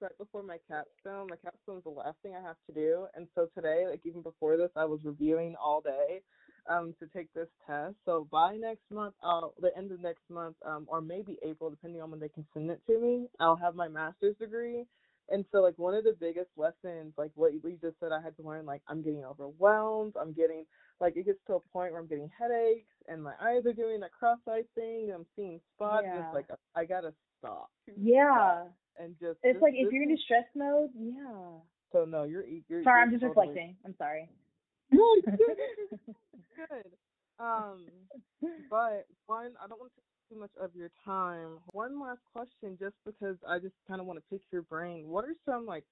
right before my capstone. My capstone is the last thing I have to do, and so today, like even before this, I was reviewing all day um to take this test. So by next month, the end of next month, um, or maybe April, depending on when they can send it to me, I'll have my master's degree. And so, like one of the biggest lessons, like what you just said, I had to learn. Like I'm getting overwhelmed. I'm getting like it gets to a point where I'm getting headaches, and my eyes are doing that cross-eyed thing. I'm seeing spots. Yeah. It's like I gotta stop. Yeah. And just It's this- like if you're in distress mode, yeah. so no, you're you're. Sorry, you're I'm just totally- reflecting. I'm sorry. No, [laughs] good. Um, but one, I don't want to take too much of your time. One last question, just because I just kind of want to pick your brain. What are some like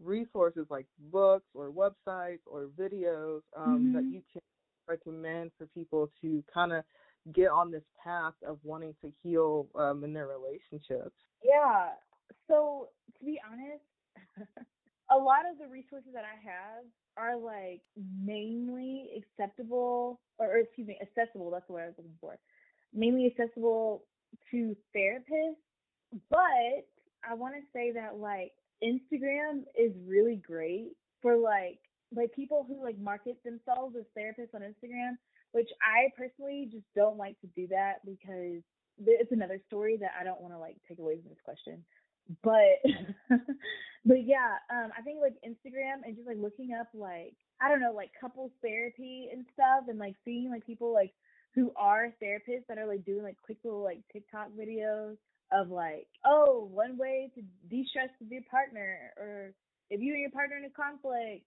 resources, like books or websites or videos, um, that Mhm. you can recommend for people to kind of get on this path of wanting to heal um, in their relationships? Yeah. So to be honest, [laughs] a lot of the resources that I have are like mainly acceptable or, or excuse me, accessible, that's the word I was looking for. Mainly accessible to therapists. But I wanna say that like Instagram is really great for like like people who like market themselves as therapists on Instagram. which I personally just don't like to do that because it's another story that I don't want to like take away from this question. But [laughs] but yeah, um I think like Instagram and just like looking up like I don't know, like couples therapy and stuff and like seeing like people like who are therapists that are like doing like quick little like TikTok videos of like, oh, one way to de stress with your partner or if you and your partner in a conflict,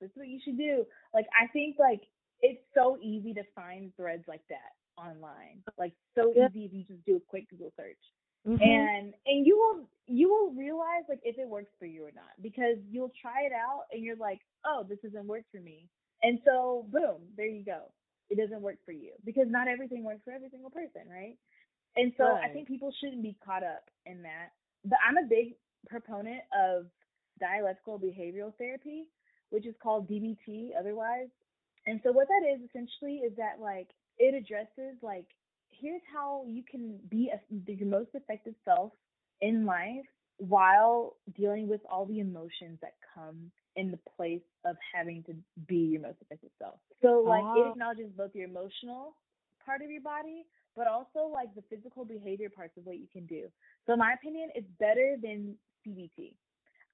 this is what you should do. Like I think like it's so easy to find threads like that online. Like so yeah. easy if you just do a quick Google search. Mm-hmm. And and you will you will realize like if it works for you or not because you'll try it out and you're like, oh, this doesn't work for me. And so boom, there you go. It doesn't work for you because not everything works for every single person, right? And so right. I think people shouldn't be caught up in that. But I'm a big proponent of dialectical behavioral therapy, which is called DBT otherwise. And so what that is essentially is that like it addresses like here's how you can be a, your most effective self in life while dealing with all the emotions that come in the place of having to be your most effective self. So like it ah. acknowledges both your emotional part of your body, but also like the physical behavior parts of what you can do. So in my opinion, it's better than CBT.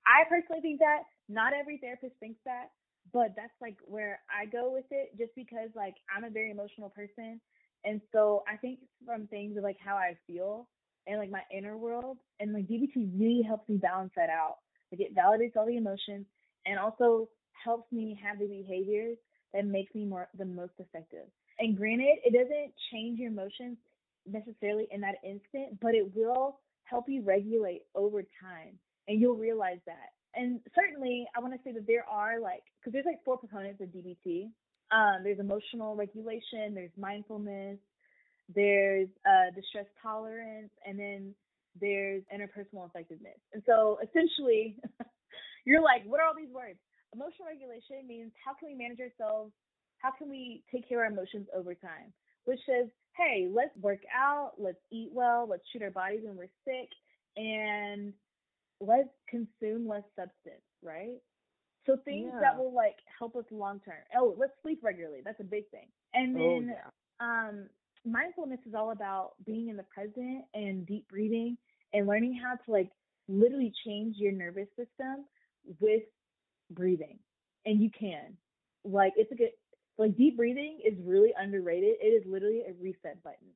I personally think that not every therapist thinks that, but that's like where I go with it just because like I'm a very emotional person. And so I think from things of like how I feel and like my inner world and like DBT really helps me balance that out. Like it validates all the emotions and also helps me have the behaviors that makes me more the most effective. And granted, it doesn't change your emotions necessarily in that instant, but it will help you regulate over time and you'll realize that. And certainly, I want to say that there are like, because there's like four components of DBT. Um, there's emotional regulation, there's mindfulness, there's uh, distress tolerance, and then there's interpersonal effectiveness. And so essentially, [laughs] you're like, what are all these words? Emotional regulation means how can we manage ourselves? How can we take care of our emotions over time? Which says, hey, let's work out, let's eat well, let's treat our bodies when we're sick, and let's consume less substance, right? So things yeah. that will like help us long term. Oh, let's sleep regularly. That's a big thing. And oh, then oh, yeah. um mindfulness is all about being in the present and deep breathing and learning how to like literally change your nervous system with breathing. And you can. Like it's a good like deep breathing is really underrated. It is literally a reset button.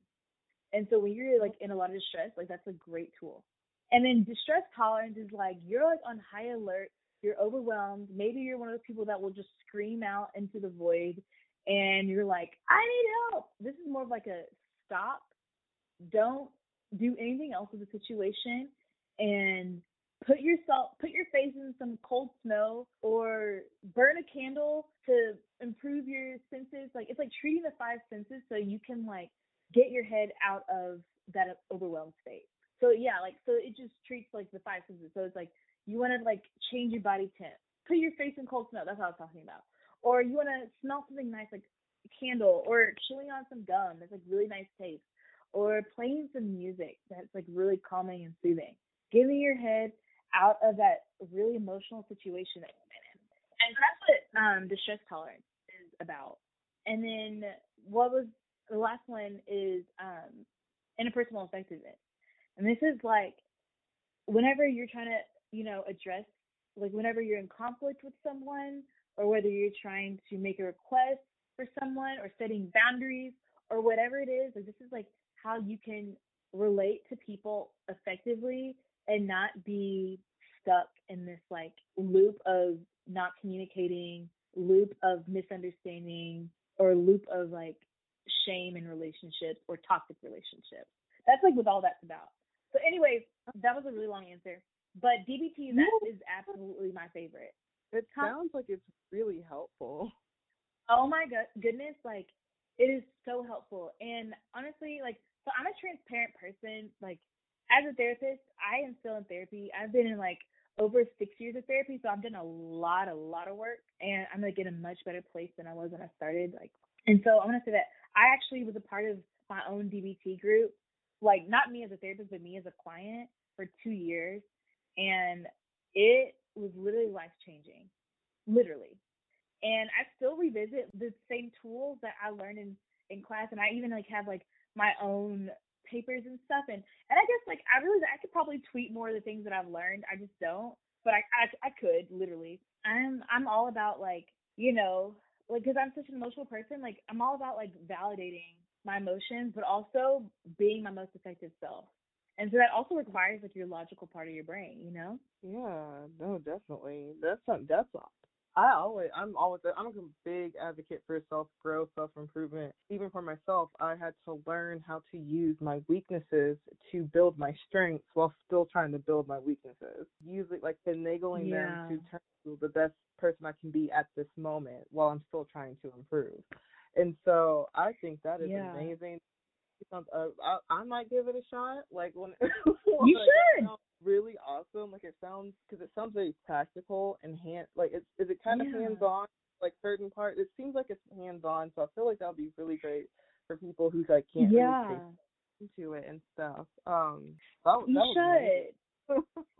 And so when you're like in a lot of distress, like that's a great tool. And then distress tolerance is like you're like on high alert, you're overwhelmed. Maybe you're one of those people that will just scream out into the void and you're like, I need help. This is more of like a stop. Don't do anything else with the situation and put yourself put your face in some cold snow or burn a candle to improve your senses like it's like treating the five senses so you can like get your head out of that overwhelmed state so yeah, like so it just treats like the five senses. So it's like you want to like change your body temp, put your face in cold snow. That's what I was talking about. Or you want to smell something nice like a candle, or chewing on some gum. It's like really nice taste. Or playing some music that's like really calming and soothing. Getting your head out of that really emotional situation that you've been in. And that's what um distress tolerance is about. And then what was the last one is um interpersonal effectiveness. And this is like whenever you're trying to, you know, address like whenever you're in conflict with someone or whether you're trying to make a request for someone or setting boundaries or whatever it is, like this is like how you can relate to people effectively and not be stuck in this like loop of not communicating, loop of misunderstanding, or loop of like shame in relationships or toxic relationships. That's like what all that's about. So, anyways, that was a really long answer. But DBT that is absolutely my favorite. It sounds like it's really helpful. Oh my go- goodness, like it is so helpful. And honestly, like so I'm a transparent person. Like as a therapist, I am still in therapy. I've been in like over six years of therapy, so I've done a lot, a lot of work, and I'm like in a much better place than I was when I started. Like, and so I'm gonna say that I actually was a part of my own DBT group like not me as a therapist, but me as a client for two years. And it was literally life changing, literally. And I still revisit the same tools that I learned in in class, and I even like have like my own papers and stuff. And and I guess like I realize I could probably tweet more of the things that I've learned. I just don't, but I I, I could literally. I'm I'm all about like you know like because I'm such an emotional person. Like I'm all about like validating my emotions, but also being my most effective self. And so that also requires like your logical part of your brain, you know? Yeah, no, definitely. That's something. That's I always, I'm always, I'm a big advocate for self growth, self improvement. Even for myself, I had to learn how to use my weaknesses to build my strengths while still trying to build my weaknesses. Usually, like finagling yeah. them to turn to the best person I can be at this moment while I'm still trying to improve. And so I think that is yeah. amazing. Uh, I, I might give it a shot. Like when, [laughs] you should really awesome. Like it sounds because it sounds very practical and hand like it's is it kind of hands on like certain part. It seems like it's hands on, so I feel like that'll be really great for people who like can't yeah. really into it and stuff. Um, that, you that should.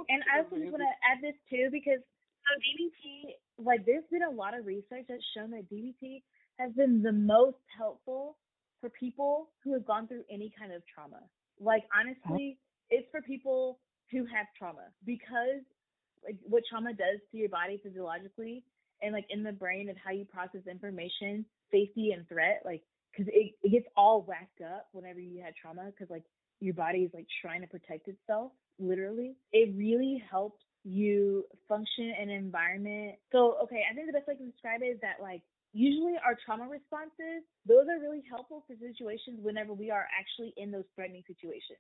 and [laughs] I also just want to add this too because so DBT, like there's been a lot of research that's shown that DBT has been the most helpful for people who have gone through any kind of trauma. Like honestly, it's for people who have trauma because like what trauma does to your body physiologically and like in the brain of how you process information, safety and threat, like because it, it gets all whacked up whenever you had trauma because like your body is like trying to protect itself literally. It really helps you function in an environment. So okay, I think the best way to describe it is that like usually our trauma responses, those are really helpful for situations whenever we are actually in those threatening situations.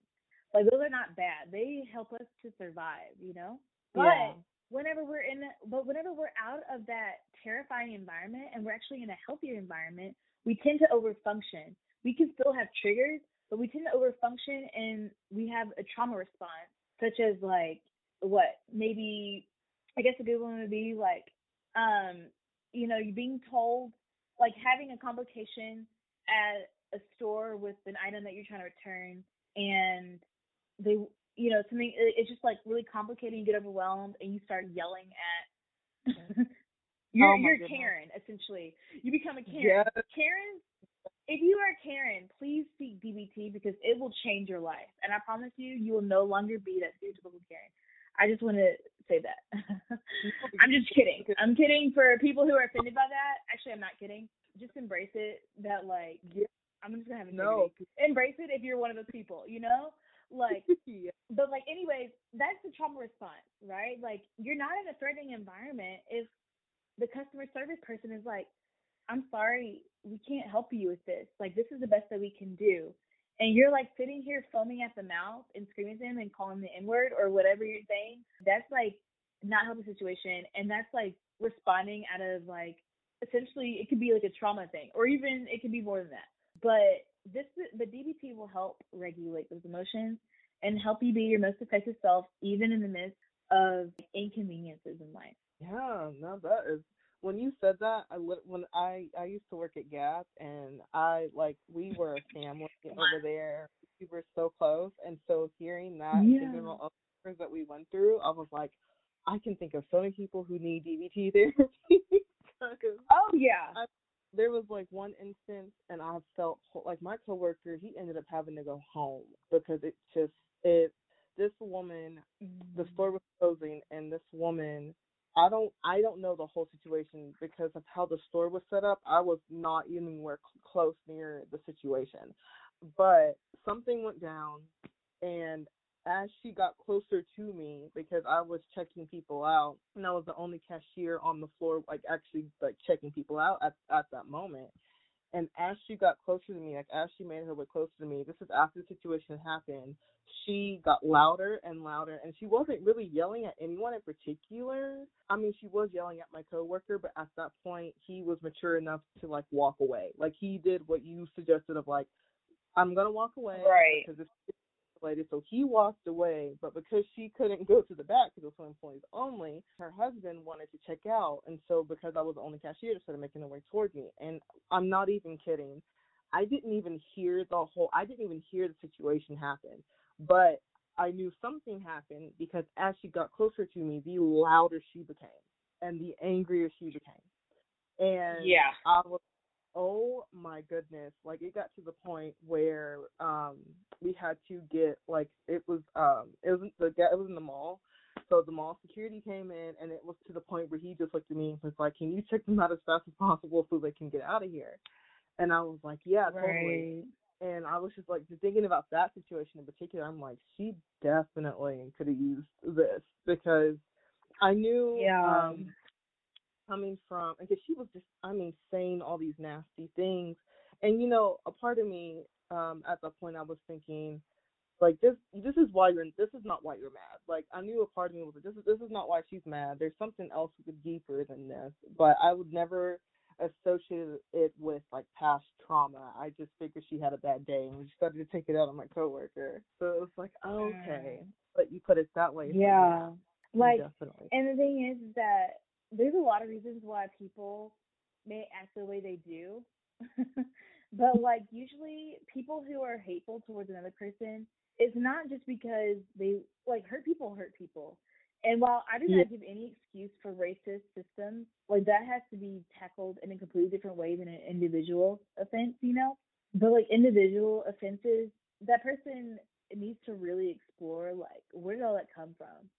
Like those are not bad. They help us to survive, you know? But yeah. whenever we're in but whenever we're out of that terrifying environment and we're actually in a healthier environment, we tend to overfunction. We can still have triggers, but we tend to overfunction and we have a trauma response, such as like what, maybe I guess a good one would be like um, you know, being told like having a complication at a store with an item that you're trying to return and they you know something it's just like really complicated you get overwhelmed and you start yelling at mm-hmm. [laughs] you're oh you're goodness. Karen essentially. You become a Karen. Yes. Karen if you are Karen please seek DBT because it will change your life. And I promise you you will no longer be that stereotypical Karen I just want to say that [laughs] I'm just [laughs] kidding I'm kidding for people who are offended by that actually I'm not kidding just embrace it that like yeah. I'm just gonna have a no. embrace it if you're one of those people you know like, [laughs] yeah. but like, anyways, that's the trauma response, right? Like, you're not in a threatening environment if the customer service person is like, I'm sorry, we can't help you with this. Like, this is the best that we can do. And you're like sitting here foaming at the mouth and screaming at them and calling the N word or whatever you're saying. That's like not helping the situation. And that's like responding out of like, essentially, it could be like a trauma thing, or even it could be more than that. But this the DBT will help regulate those emotions and help you be your most effective self even in the midst of inconveniences in life. Yeah, no, that is when you said that. I when I I used to work at Gap and I like we were a family over there. We were so close, and so hearing that yeah. about that we went through, I was like, I can think of so many people who need DBT [laughs] therapy. oh yeah. I, there was like one instance and I felt like my coworker he ended up having to go home because it just it this woman mm-hmm. the store was closing and this woman I don't I don't know the whole situation because of how the store was set up. I was not anywhere close near the situation. But something went down and as she got closer to me because I was checking people out and I was the only cashier on the floor like actually like checking people out at at that moment. And as she got closer to me, like as she made her way closer to me, this is after the situation happened, she got louder and louder and she wasn't really yelling at anyone in particular. I mean, she was yelling at my coworker, but at that point he was mature enough to like walk away. Like he did what you suggested of like I'm gonna walk away right. because this So he walked away, but because she couldn't go to the back because it was employees only, her husband wanted to check out. And so because I was the only cashier, she started making her way towards me. And I'm not even kidding. I didn't even hear the whole, I didn't even hear the situation happen. But I knew something happened because as she got closer to me, the louder she became and the angrier she became. And yeah, I was oh my goodness like it got to the point where um we had to get like it was um it wasn't the guy it was in the mall so the mall security came in and it was to the point where he just looked at me and was like can you check them out as fast as possible so they can get out of here and i was like yeah right. totally and i was just like just thinking about that situation in particular i'm like she definitely could have used this because i knew Yeah. um coming from because she was just I mean saying all these nasty things. And you know, a part of me um at that point I was thinking like this this is why you're this is not why you're mad. Like I knew a part of me was like this is this is not why she's mad. There's something else deeper than this. But I would never associate it with like past trauma. I just figured she had a bad day and we started to take it out on my coworker. So it was like, oh, okay. But you put it that way. Yeah. Like definitely. And the thing is that there's a lot of reasons why people may act the way they do. [laughs] but like usually people who are hateful towards another person, it's not just because they like hurt people hurt people. And while I do Yeah. not give any excuse for racist systems, like that has to be tackled in a completely different way than an individual offense, you know? But like individual offenses, that person needs to really explore like where did all that come from?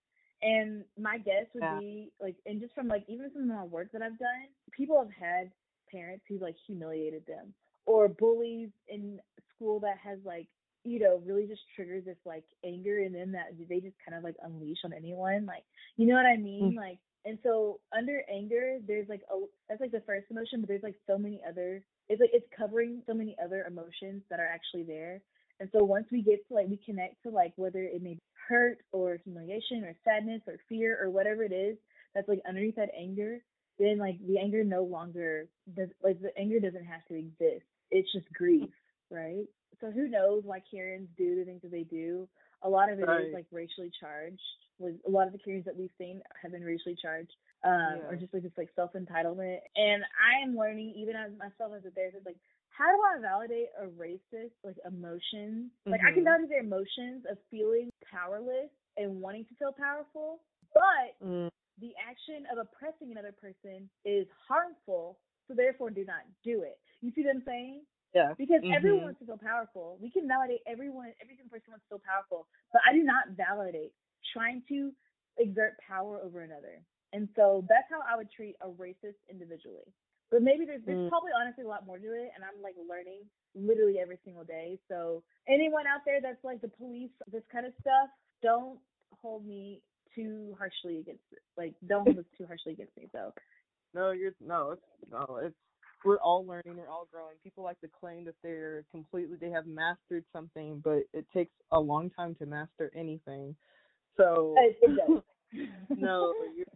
And my guess would Yeah. be like, and just from like even some of my work that I've done, people have had parents who like humiliated them, or bullies in school that has like you know really just triggers this like anger in them that they just kind of like unleash on anyone. Like you know what I mean? Mm. Like and so under anger, there's like a that's like the first emotion, but there's like so many other. It's like it's covering so many other emotions that are actually there. And so once we get to like we connect to like whether it may be hurt or humiliation or sadness or fear or whatever it is that's like underneath that anger, then like the anger no longer does like the anger doesn't have to exist. It's just grief, right? So who knows why Karens do the things that they do? A lot of it is Right. like racially charged. Was a lot of the Karens that we've seen have been racially charged, um, or just like this like self entitlement. And I am learning even as myself as a therapist, like how do I validate a racist like emotion? Like I can Mhm. validate their emotions of feeling powerless and wanting to feel powerful, but Mm. the action of oppressing another person is harmful, so therefore do not do it. You see what I'm saying? Yeah. Because everyone Mhm. wants to feel powerful. We can validate everyone, every single person wants to feel powerful, but I do not validate trying to exert power over another. And so that's how I would treat a racist individually. But maybe there's there's Mm. probably honestly a lot more to it, and I'm like learning literally every single day. So anyone out there that's like the police, this kind of stuff, don't hold me too harshly against it. Like don't hold this too harshly against me. So No, you're no, it's no, it's we're all learning, we're all growing. People like to claim that they're completely they have mastered something, but it takes a long time to master anything. So it, it does. [laughs] no, you're.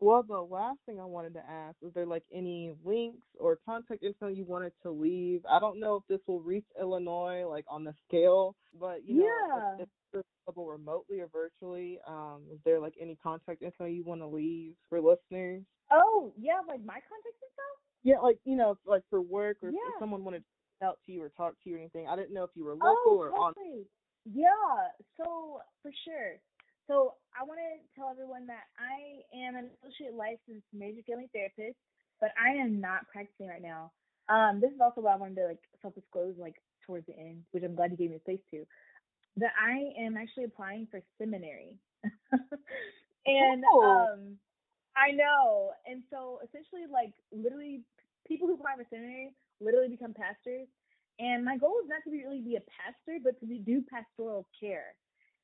Well, the last thing I wanted to ask is there like any links or contact info you wanted to leave? I don't know if this will reach Illinois like on the scale, but you know, Yeah. if, if it's available remotely or virtually, um, is there like any contact info you want to leave for listeners? oh yeah, like my contact info. Yeah, like you know, like for work or if someone wanted to reach out to you or talk to you or anything. I didn't know if you were local oh, or on. Yeah, so for sure. So I want to tell everyone that I am an associate licensed marriage family therapist, but I am not practicing right now. Um, this is also why I wanted to like self-disclose like towards the end, which I'm glad you gave me a space to. That I am actually applying for seminary, [laughs] and Oh. um, I know. And so essentially, like literally, people who apply for seminary literally become pastors. And my goal is not to be really be a pastor, but to be, do pastoral care.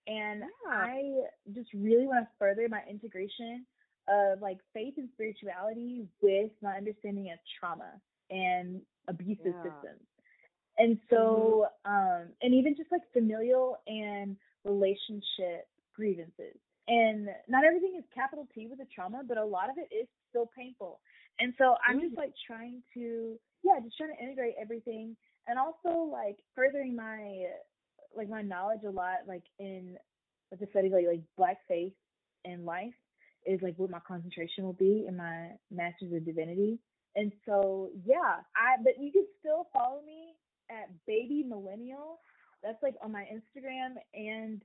And Yeah. I just really want to further my integration of like faith and spirituality with my understanding of trauma and abusive Yeah. systems. And so, um, and even just like familial and relationship grievances. And not everything is capital T with the trauma, but a lot of it is still painful. And so I'm just Mhm. like trying to, yeah, just trying to integrate everything and also like furthering my, like my knowledge a lot, like in like the study, like, like black faith and life is like what my concentration will be in my master's of divinity. And so, yeah, I, but you can still follow me at baby millennial. That's like on my Instagram and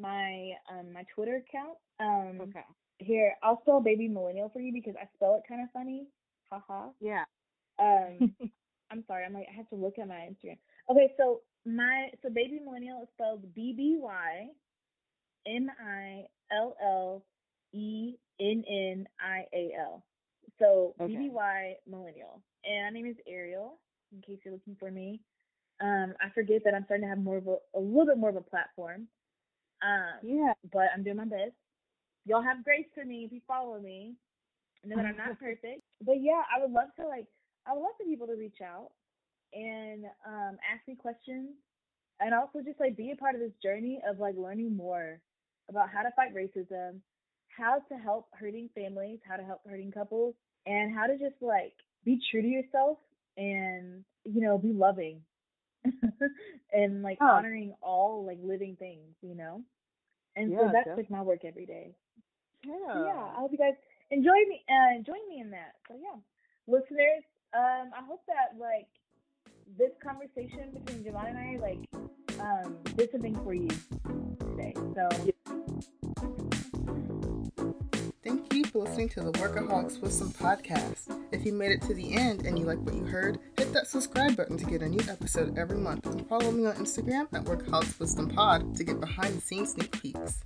my um my Twitter account. Um Okay. here, I'll spell baby millennial for you because I spell it kind of funny. Haha. Yeah. Um, [laughs] I'm sorry. I'm like I have to look at my Instagram. Okay, so my so baby millennial is spelled B B Y M I L L E N N I A L. So Okay. BBY millennial, and my name is Ariel. In case you're looking for me, um, I forget that I'm starting to have more of a, a little bit more of a platform. Um, Yeah. but I'm doing my best. Y'all have grace for me if you follow me. Know that I'm not [laughs] perfect, but yeah, I would love to like I would love for people to reach out and um, ask me questions, and also just like be a part of this journey of like learning more about how to fight racism, how to help hurting families, how to help hurting couples, and how to just like be true to yourself and you know be loving [laughs] and like Oh. honoring all like living things, you know. And so that's def- like my work every day. Yeah. So, yeah, I hope you guys enjoy me uh join me in that. So yeah. Listeners, um I hope that like this conversation between Javon and I like um did something for you today. So Thank you for listening to the Workaholics Wisdom podcast. If you made it to the end and you like what you heard, hit that subscribe button to get a new episode every month and follow me on Instagram at Workaholics Wisdom Pod to get behind the scenes sneak peeks.